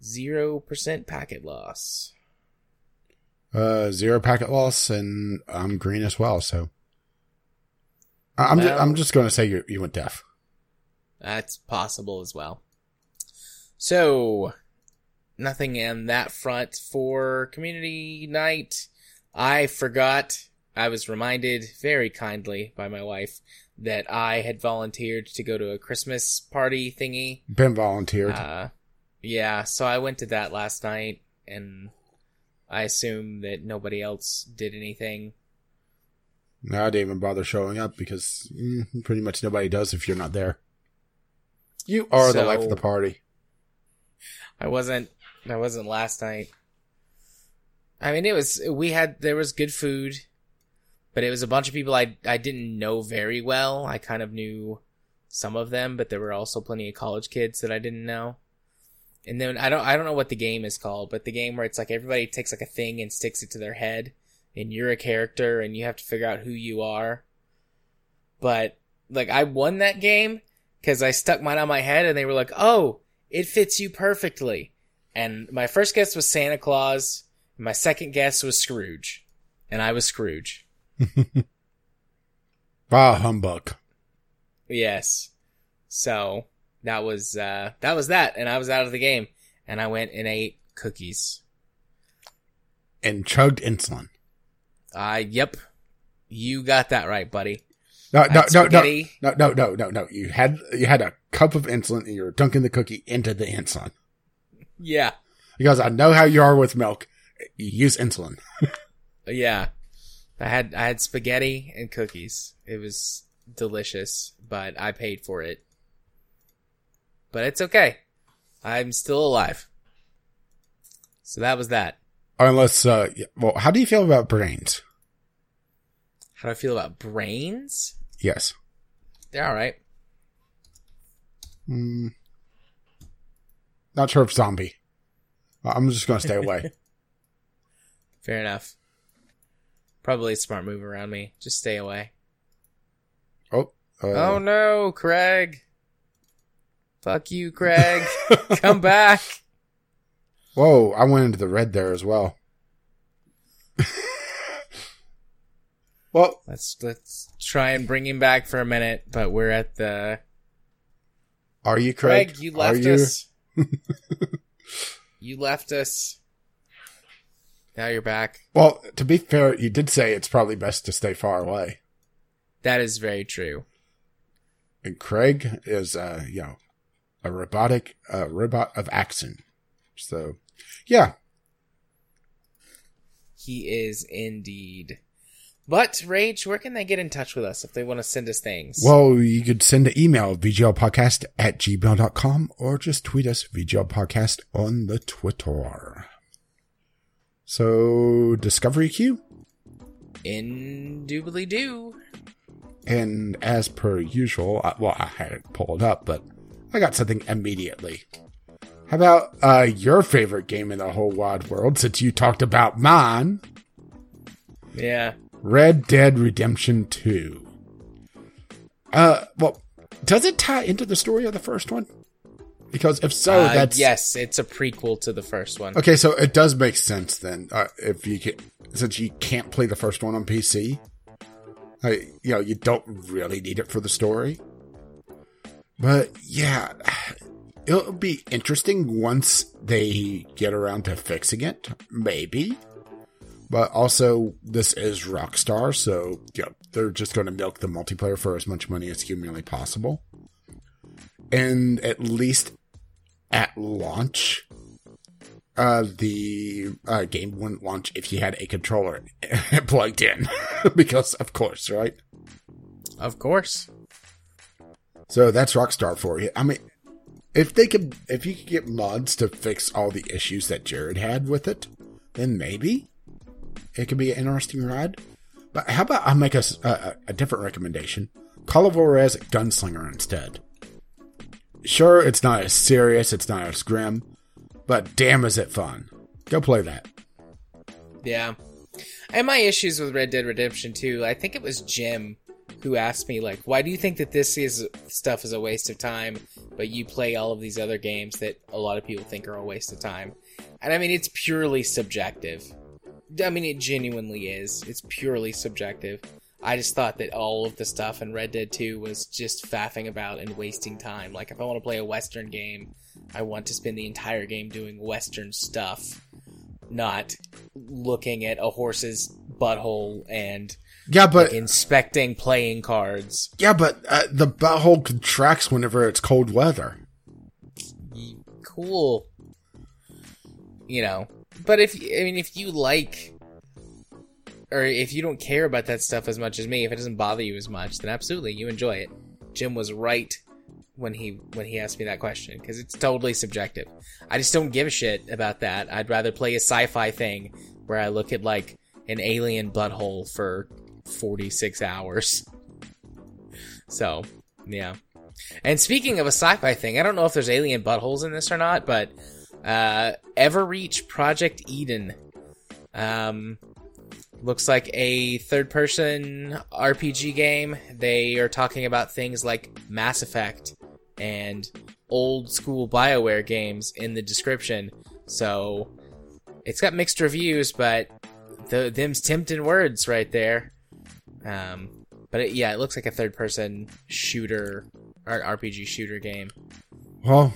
Zero percent packet loss. Uh, zero packet loss, and I'm green as well. So I'm well, just, I'm just going to say you you went deaf. That's possible as well. So nothing in that front for community night. I forgot. I was reminded very kindly by my wife that I had volunteered to go to a Christmas party thingy. Been volunteered. Uh, yeah, so I went to that last night, and I assume that nobody else did anything. No, I didn't even bother showing up because mm, pretty much nobody does if you're not there. You are so, the life of the party. I wasn't. I wasn't last night. I mean, it was. We had there was good food but it was a bunch of people I I didn't know very well. I kind of knew some of them, but there were also plenty of college kids that I didn't know. And then I don't I don't know what the game is called, but the game where it's like everybody takes like a thing and sticks it to their head, and you're a character and you have to figure out who you are. But like I won that game, because I stuck mine on my head and they were like, "Oh, it fits you perfectly." And my first guess was Santa Claus. My second guess was Scrooge, and I was Scrooge. Ah, humbug. Yes. So that was uh that was that, and I was out of the game, and I went and ate cookies. And chugged insulin. Uh yep. You got that right, buddy. No, no, no, no, spaghetti. no, no, no, no, no. You had you had a cup of insulin and you were dunking the cookie into the insulin. Yeah. Because I know how you are with milk. You use insulin. Yeah. I had I had spaghetti and cookies. It was delicious, but I paid for it. But it's okay. I'm still alive. So that was that. Unless, uh, well, how do you feel about brains? How do I feel about brains? Yes. They're alright. Mm, not sure if zombie. I'm just gonna stay away. Fair enough. Probably a smart move around me. Just stay away. oh, uh, oh no, Craig. Fuck you, Craig. Come back. whoa! I went into the red there as well. well, Let's let's try and bring him back for a minute, but we're at the are you Craig? Craig, you left you? us. you left us. Now you're back. Well, to be fair, you did say it's probably best to stay far away. That is very true. And Craig is, uh, you know, a robotic, uh, robot of action. So, yeah. He is indeed. But Rage, where can they get in touch with us if they want to send us things? Well, you could send an email, vglpodcast at gmail.com, or just tweet us, vglpodcast, on the Twitter. So, Discovery Queue. Indubitably do. And as per usual, I, well, I had it pulled up, but I got something immediately. How about uh, your favorite game in the whole wide world, since you talked about mine? Yeah. Red Dead Redemption 2. Uh, well, does it tie into the story of the first one? Because if so, Uh, that's yes, it's a prequel to the first one. Okay, so it does make sense then. Uh, if you can, since you can't play the first one on PC, uh, you know you don't really need it for the story. But yeah, it'll be interesting once they get around to fixing it. Maybe, but also this is Rockstar, so yeah, they're just going to milk the multiplayer for as much money as humanly possible. And at least at launch, uh, the uh, game wouldn't launch if you had a controller plugged in, because of course, right? Of course. So that's Rockstar for you. I mean, if they could, if you could get mods to fix all the issues that Jared had with it, then maybe it could be an interesting ride. But how about I make a a different recommendation? Call of Juarez Gunslinger instead. Sure, it's not as serious, it's not as grim, but damn is it fun. Go play that. Yeah. And my issues with Red Dead Redemption 2, I think it was Jim who asked me like, "Why do you think that this is stuff is a waste of time, but you play all of these other games that a lot of people think are a waste of time?" And I mean, it's purely subjective. I mean, it genuinely is. It's purely subjective. I just thought that all of the stuff in Red Dead 2 was just faffing about and wasting time. Like, if I want to play a Western game, I want to spend the entire game doing Western stuff, not looking at a horse's butthole and Yeah, but inspecting playing cards. yeah, but uh, the butthole contracts whenever it's cold weather. Cool. You know, but if I mean, if you like, or if you don't care about that stuff as much as me, if it doesn't bother you as much, then absolutely you enjoy it. Jim was right when he when he asked me that question because it's totally subjective. I just don't give a shit about that. I'd rather play a sci-fi thing where I look at like an alien butthole for 46 hours. So, yeah. And speaking of a sci-fi thing, I don't know if there's alien buttholes in this or not, but uh, Everreach Project Eden um, looks like a third-person RPG game. They are talking about things like Mass Effect and old school BioWare games in the description. So it's got mixed reviews, but the them's tempting words right there. Um, but it, yeah, it looks like a third person shooter or RPG shooter game. Well,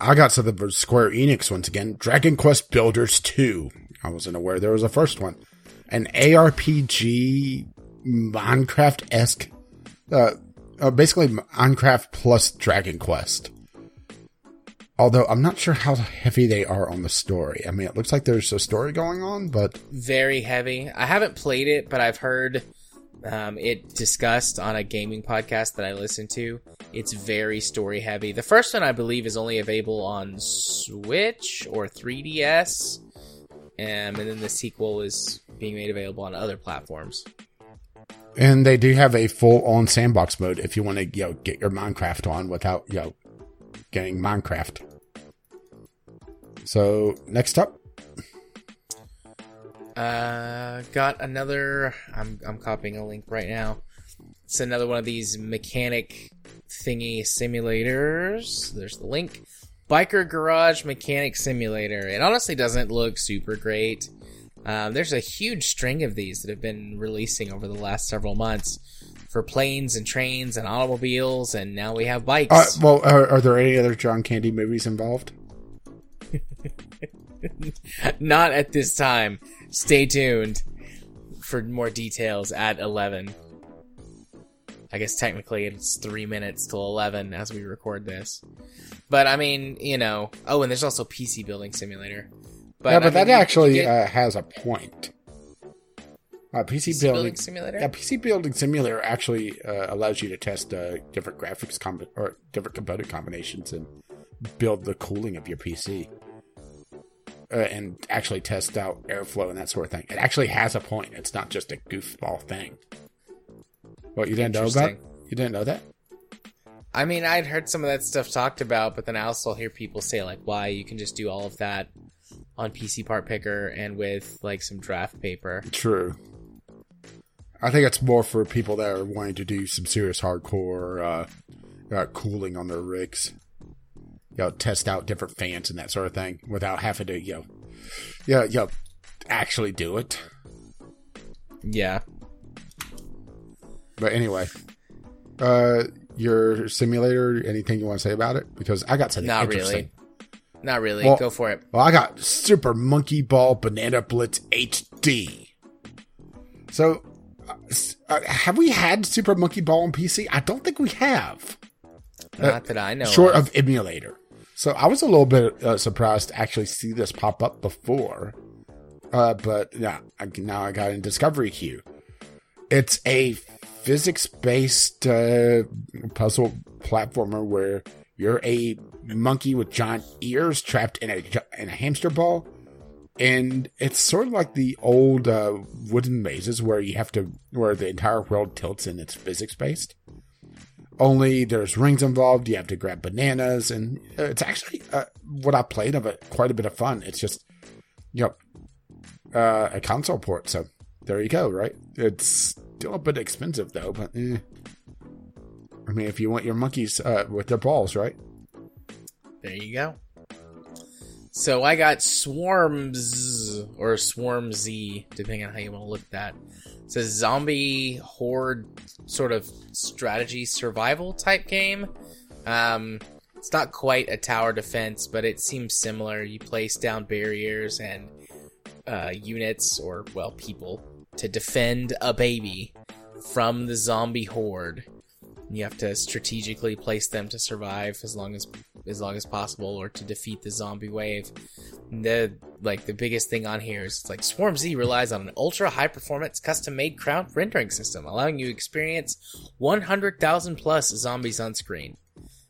I got something for Square Enix once again. Dragon Quest Builders 2. I wasn't aware there was a first one. An ARPG Minecraft esque, uh, uh, basically Minecraft plus Dragon Quest. Although I'm not sure how heavy they are on the story. I mean, it looks like there's a story going on, but Very heavy. I haven't played it, but I've heard um, it discussed on a gaming podcast that I listen to. It's very story heavy. The first one, I believe, is only available on Switch or 3DS, um, and then the sequel is being made available on other platforms. and they do have a full on sandbox mode if you want to, you know, get your Minecraft on without, you know, getting Minecraft. So next up, Uh, got another. I'm I'm copying a link right now. It's another one of these mechanic thingy simulators. There's the link. Biker Garage Mechanic Simulator. It honestly doesn't look super great. Um, there's a huge string of these that have been releasing over the last several months for planes and trains and automobiles, and now we have bikes. uh, well, are, are there any other John Candy movies involved? Not at this time. Stay tuned for more details at 11. I guess technically it's three minutes till 11 as we record this. But I mean, you know. Oh, and there's also PC Building Simulator. But, yeah, but I that mean, actually get uh, has a point. Uh, PC, PC building, Building Simulator? yeah, PC building simulator actually uh, allows you to test uh, different graphics comb- or different component combinations and build the cooling of your PC, uh, and actually test out airflow and that sort of thing. It actually has a point. It's not just a goofball thing. What you didn't know about? You didn't know that? I mean, I'd heard some of that stuff talked about, but then I also hear people say, like, why you can just do all of that on PC Part Picker and with, like, some draft paper. True. I think it's more for people that are wanting to do some serious hardcore uh, uh, cooling on their rigs. You know, test out different fans and that sort of thing without having to, you know, yeah, you know, actually do it. Yeah. But anyway, uh, your simulator, anything you want to say about it? Because I got something Not interesting. really. Not really. Well- Go for it. Well, I got Super Monkey Ball Banana Blitz HD. So, uh, uh, have we had Super Monkey Ball on PC? I don't think we have. Not that I know. short of. of emulator. So I was a little bit uh, surprised to actually see this pop up before, uh, but yeah, I, now I got in Discovery Queue. It's a physics-based uh, puzzle platformer where you're a monkey with giant ears trapped in a in a hamster ball, and it's sort of like the old uh, wooden mazes where you have to where the entire world tilts and it's physics-based only there's rings involved. You have to grab bananas, and it's actually uh, what I played of it quite a bit of fun. It's just, you know, uh, a console port. So there you go. Right? It's still a bit expensive though, but eh. I mean, if you want your monkeys uh, with their balls, right? There you go. So I got Swarms or Swarmzy, depending on how you want to look at that. It's a zombie horde sort of strategy survival type game. Um, it's not quite a tower defense, but it seems similar. You place down barriers and uh, units, or well, people, to defend a baby from the zombie horde. You have to strategically place them to survive as long as as long as possible, or to defeat the zombie wave. The like the biggest thing on here is like Swarm Z relies on an ultra high performance custom made crowd rendering system, allowing you to experience 100,000 plus zombies on screen,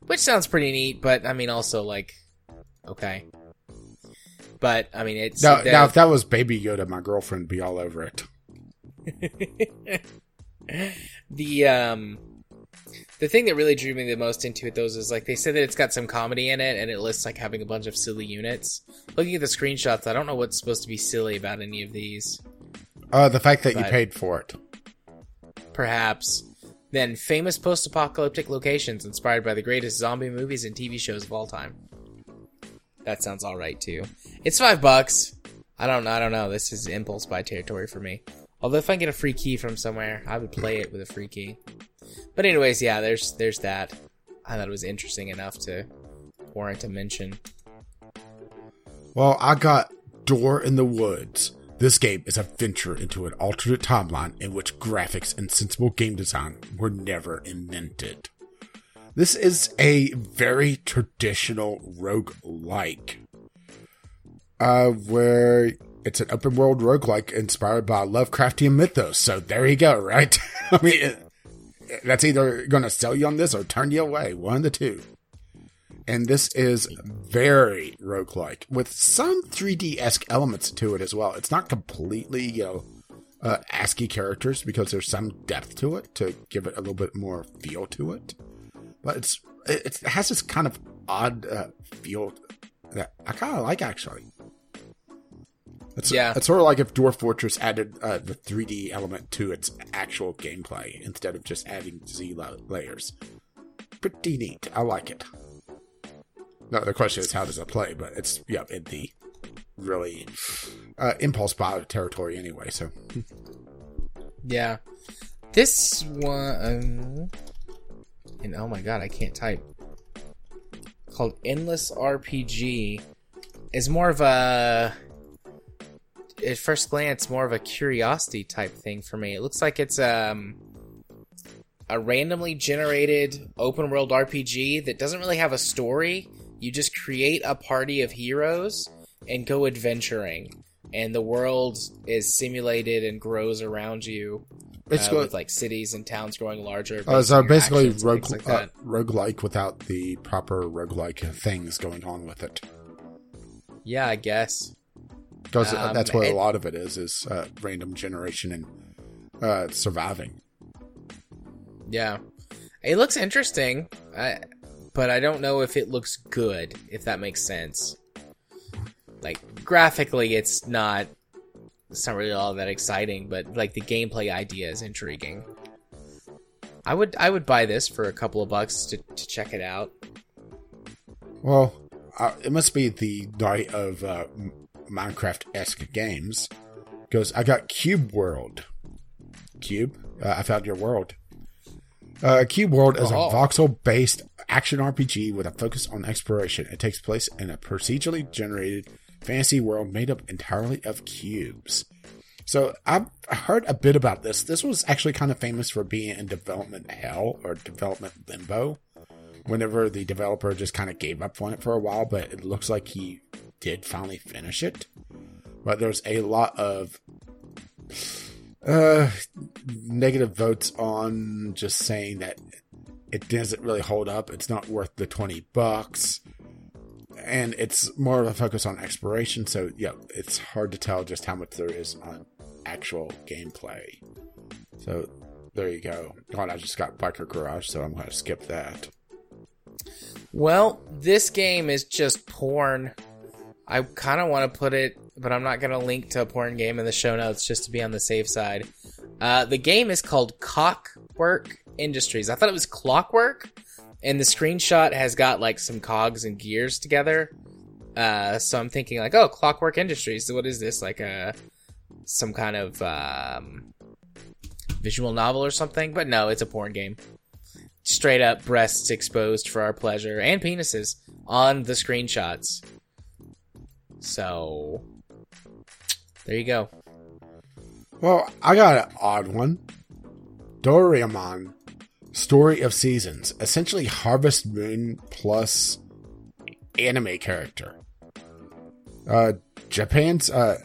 which sounds pretty neat. But I mean, also like, okay. But I mean, it's Now, now if that was Baby Yoda, my girlfriend would be all over it. the um the thing that really drew me the most into it though, is like they said that it's got some comedy in it and it lists like having a bunch of silly units looking at the screenshots i don't know what's supposed to be silly about any of these Uh, the fact that you paid for it. perhaps Then famous post-apocalyptic locations inspired by the greatest zombie movies and TV shows of all time. That sounds all right too. It's five bucks. I don't know. I don't know. This is impulse buy territory for me. Although if I get a free key from somewhere, I would play it with a free key. But anyways, yeah, there's there's that. I thought it was interesting enough to warrant a mention. Well, I got Door in the Woods. This game is a venture into an alternate timeline in which graphics and sensible game design were never invented. This is a very traditional rogue-like, uh, where it's an open world roguelike inspired by Lovecraftian mythos. So there you go, right? I mean, that's either going to sell you on this or turn you away. One of the two. And this is very roguelike with some 3D esque elements to it as well. It's not completely, you know, uh, ASCII characters because there's some depth to it to give it a little bit more feel to it. But it's it, has this kind of odd uh, feel that I kind of like actually. It's, Yeah. It's sort of like if Dwarf Fortress added uh, the 3D element to its actual gameplay instead of just adding Z layers. Pretty neat. I like it. No, the question is how does it play? But it's yeah, in the really uh, impulse buy territory anyway. So Yeah. This one. Um, and oh my god, I can't type. Called Endless RPG is more of a. At first glance, more of a curiosity type thing for me. It looks like it's um a randomly generated open world RPG that doesn't really have a story. You just create a party of heroes and go adventuring, and the world is simulated and grows around you it's uh, with like cities and towns growing larger. uh, so basically rogue like uh, roguelike without the proper roguelike things going on with it. yeah, I guess. Because Um, that's what a lot of it is is uh, random generation and uh, surviving. Yeah, it looks interesting, I, but I don't know if it looks good. If that makes sense. Like graphically, it's not. It's not really all that exciting, but like the gameplay idea is intriguing. I would I would buy this for a couple of bucks to, to check it out. Well, uh, it must be the night of uh, Minecraft esque games. Goes, I got Cube World. Cube, uh, I found your world. Uh, Cube World is Oh. a voxel based action RPG with a focus on exploration. It takes place in a procedurally generated fantasy world made up entirely of cubes. So I've heard a bit about this. This was actually kind of famous for being in development hell or development limbo whenever the developer just kind of gave up on it for a while, but it looks like he did finally finish it. But there's a lot of uh, negative votes on just saying that it doesn't really hold up. It's not worth the 20 bucks. And it's more of a focus on exploration. So, yeah, it's hard to tell just how much there is on actual gameplay. So, there you go. God, I just got Biker Garage, so I'm going to skip that. Well, this game is just porn. I kind of want to put it, but I'm not going to link to a porn game in the show notes just to be on the safe side. Uh, the game is called Cockwork Industries. I thought it was Clockwork, and the screenshot has got like some cogs and gears together. Uh, so I'm thinking like, oh, Clockwork Industries. So What is this? Like a some kind of um, visual novel or something? But no, it's a porn game straight up breasts exposed for our pleasure and penises on the screenshots. So there you go. Well, I got an odd one. Doraemon, Story of Seasons, essentially Harvest Moon plus anime character. Uh, Japan's uh,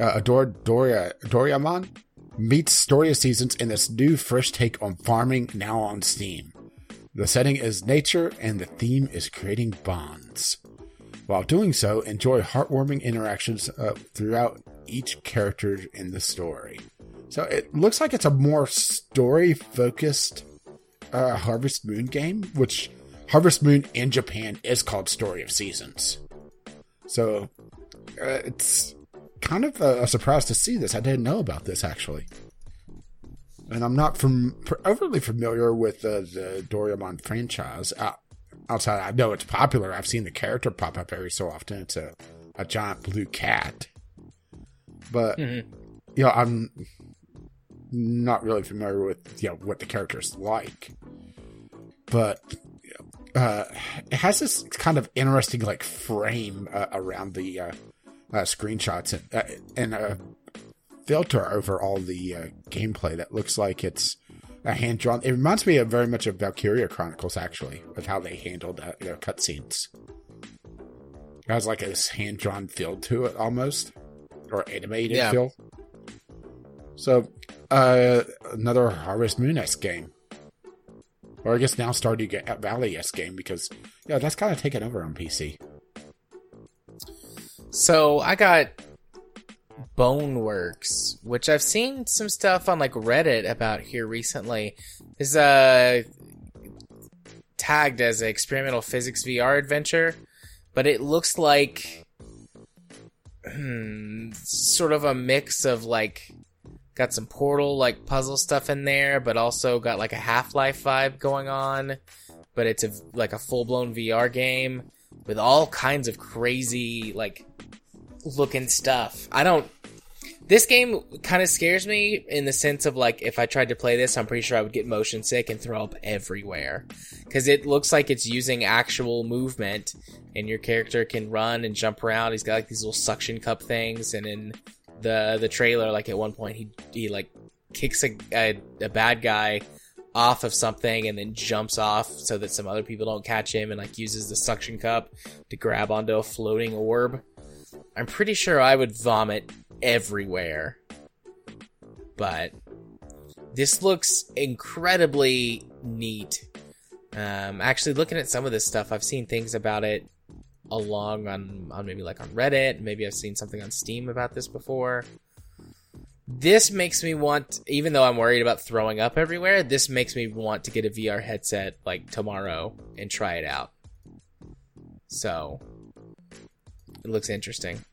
uh, adored Doria Doraemon meets Story of Seasons in this new fresh take on farming now on Steam. The setting is nature and the theme is creating bonds. While doing so, enjoy heartwarming interactions uh, throughout each character in the story. So it looks like it's a more story focused uh, Harvest Moon game, which Harvest Moon in Japan is called Story of Seasons. So uh, it's kind of a, a surprise to see this. I didn't know about this actually. and I'm not from overly familiar with uh, the Doraemon franchise. Outside, I know it's popular. I've seen the character pop up every so often. It's a a giant blue cat, but Mhm. you know, I'm not really familiar with you know what the character's like. But uh, it has this kind of interesting like frame uh, around the uh, uh, screenshots and, uh, and a filter over all the uh, gameplay that looks like it's a hand drawn. It reminds me of very much of Valkyria Chronicles, actually, with how they handled uh, know, cutscenes. It has like a hand drawn feel to it almost, or animated Yeah. feel. So, uh, another Harvest Moon esque game. Or I guess now Stardew Valley esque game because, yeah, that's kind of taken over on PC. So I got Boneworks, which I've seen some stuff on like Reddit about here recently. Is uh tagged as an experimental physics VR adventure, but it looks like hmm, sort of a mix of like got some portal like puzzle stuff in there, but also got like a Half Life vibe going on. But it's a like a full blown VR game with all kinds of crazy like looking stuff. I don't. This game kind of scares me in the sense of like if I tried to play this, I'm pretty sure I would get motion sick and throw up everywhere because it looks like it's using actual movement, and your character can run and jump around. He's got like these little suction cup things, and in the the trailer, like at one point he he like kicks a, a, a bad guy off of something and then jumps off so that some other people don't catch him and like uses the suction cup to grab onto a floating orb. I'm pretty sure I would vomit everywhere. But this looks incredibly neat. Um, actually, looking at some of this stuff, I've seen things about it along on, on maybe like on Reddit. Maybe I've seen something on Steam about this before. This makes me want, even though I'm worried about throwing up everywhere, this makes me want to get a VR headset like tomorrow and try it out. So, it looks interesting.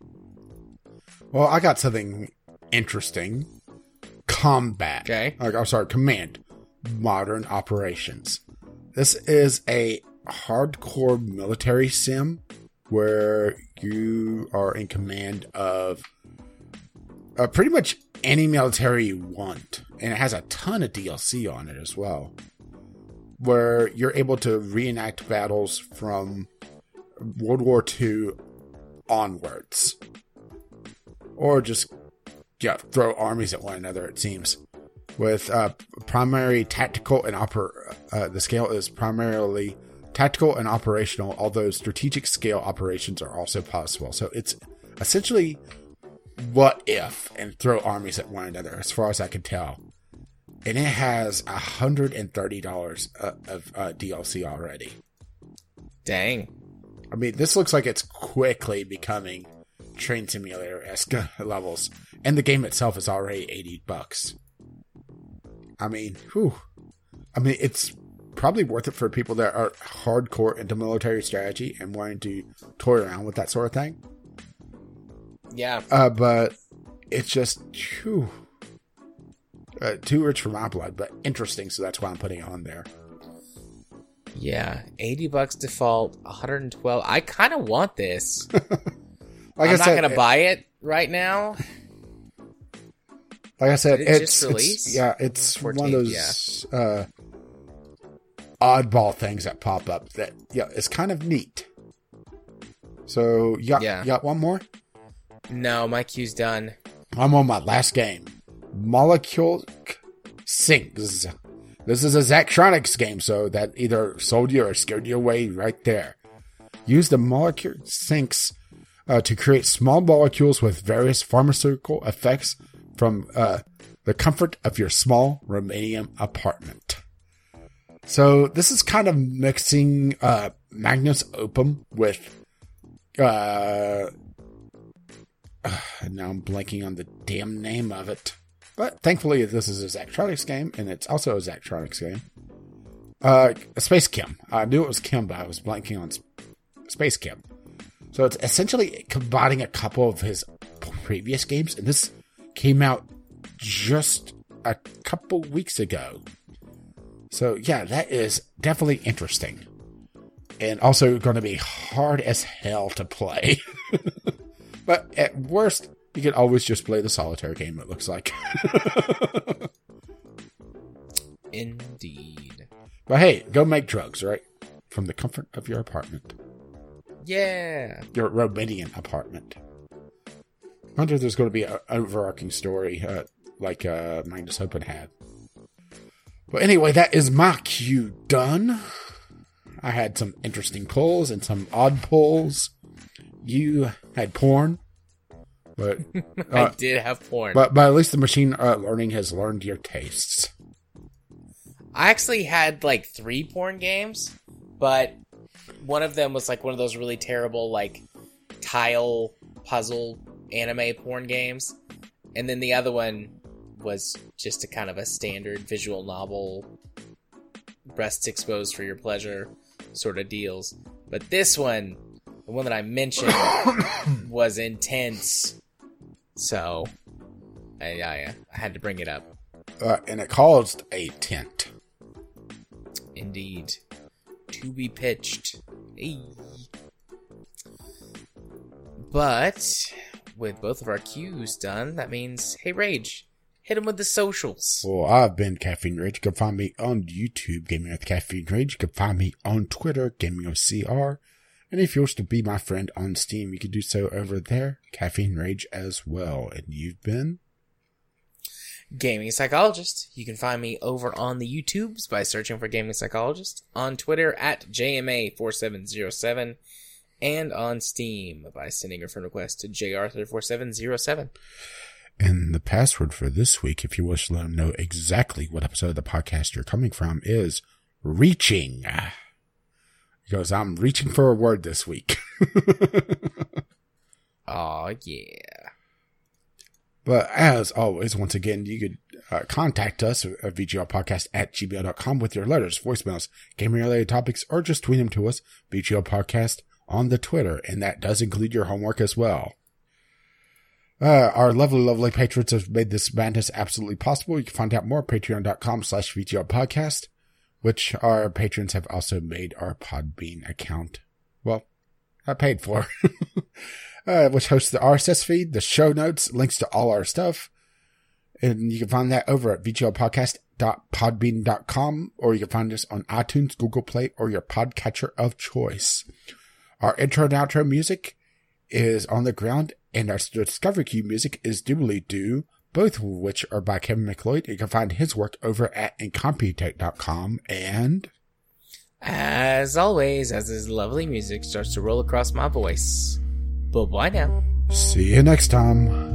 Well, I got something interesting. Combat. Okay. Like, I'm sorry, Command. Modern Operations. This is a hardcore military sim where you are in command of uh, pretty much any military you want. And it has a ton of DLC on it as well. Where you're able to reenact battles from World War II onwards. Or just yeah throw armies at one another it seems. With uh, primary tactical and oper uh, the scale is primarily tactical and operational although strategic scale operations are also possible. So it's essentially what if and throw armies at one another as far as i can tell. And it has $130 uh, of uh, dlc already. Dang. I mean, this looks like it's quickly becoming train simulator esque levels, and the game itself is already eighty bucks. I mean, whew. I mean, it's probably worth it for people that are hardcore into military strategy and wanting to toy around with that sort of thing. Yeah. Uh, but it's just whew, uh, too rich for my blood, but interesting, so that's why I'm putting it on there. Yeah. 80 bucks default, 112. I kind of want this. Like I'm I not said, going to it- buy it right now. Like I said, Did it it's, it's yeah, it's one of 14th, those uh, oddball things that pop up that yeah, it's kind of neat. So you got Yeah. you got one more? No, my queue's done. I'm on my last game, Molecule Sinks. This is a Zachtronics game, so that either sold you or scared you away right there. Use the molecule sinks uh, to create small molecules with various pharmaceutical effects from uh, the comfort of your small Romanian apartment. So this is kind of mixing uh, Magnus Opum with. Uh, now I'm blanking on the damn name of it. But thankfully, this is a Zachtronics game, and it's also a Zachtronics game. Uh, SpaceChem. I knew it was Chem, but I was blanking on SpaceChem. So it's essentially combining a couple of his previous games, and this came out just a couple weeks ago. So yeah, that is definitely interesting. And also going to be hard as hell to play. but at worst, you could always just play the solitaire game, it looks like. Indeed. But hey, go make drugs, right? From the comfort of your apartment. Yeah. Your Romanian apartment. I wonder if there's going to be an overarching story uh, like uh, Minus Open had. But anyway, that is my queue done. I had some interesting pulls and some odd pulls. You had porn. But I uh, did have porn. but but at least the machine uh, learning has learned your tastes. I actually had like three porn games, but one of them was like one of those really terrible like tile puzzle anime porn games, and then the other one was just a kind of a standard visual novel, breasts exposed for your pleasure sort of deals. But this one, the one that I mentioned, was intense. So, I, I, I had to bring it up. Uh, and it caused a tent. Indeed. To be pitched. Hey. But with both of our queues done, that means, hey Rage, hit him with the socials. Well, I've been Caffeine Rage. You can find me on YouTube, Gaming with Caffeine Rage. You can find me on Twitter, Gaming with CR. And if you wish to be my friend on Steam, you can do so over there, Caffeine Rage as well. And you've been? Gaming Psychologist. You can find me over on the YouTubes by searching for Gaming Psychologist, on Twitter at JMA4707, and on Steam by sending a friend request to JArthur4707. And the password for this week, if you wish to let them know exactly what episode of the podcast you're coming from, is reaching. Because I'm reaching for a word this week. oh, yeah. But as always, once again, you could uh, contact us at vglpodcast at gmail.com with your letters, voicemails, gaming related topics, or just tweet them to us, VGL Podcast, on the Twitter. And that does include your homework as well. Uh, our lovely, lovely patrons have made this madness absolutely possible. You can find out more at patreon.com slash VGL Podcast, which our patrons have also made our Podbean account. Well, I paid for. uh, which hosts the RSS feed, the show notes, links to all our stuff. And you can find that over at vglpodcast.podbean.com, or you can find us on iTunes, Google Play, or your podcatcher of choice. Our intro and outro music is on the ground, and our Discovery Queue music is Doobly Doo, both of which are by Kevin MacLeod. You can find his work over at incompetech.com and As always, as this lovely music starts to roll across my voice. Bye bye now. see you next time.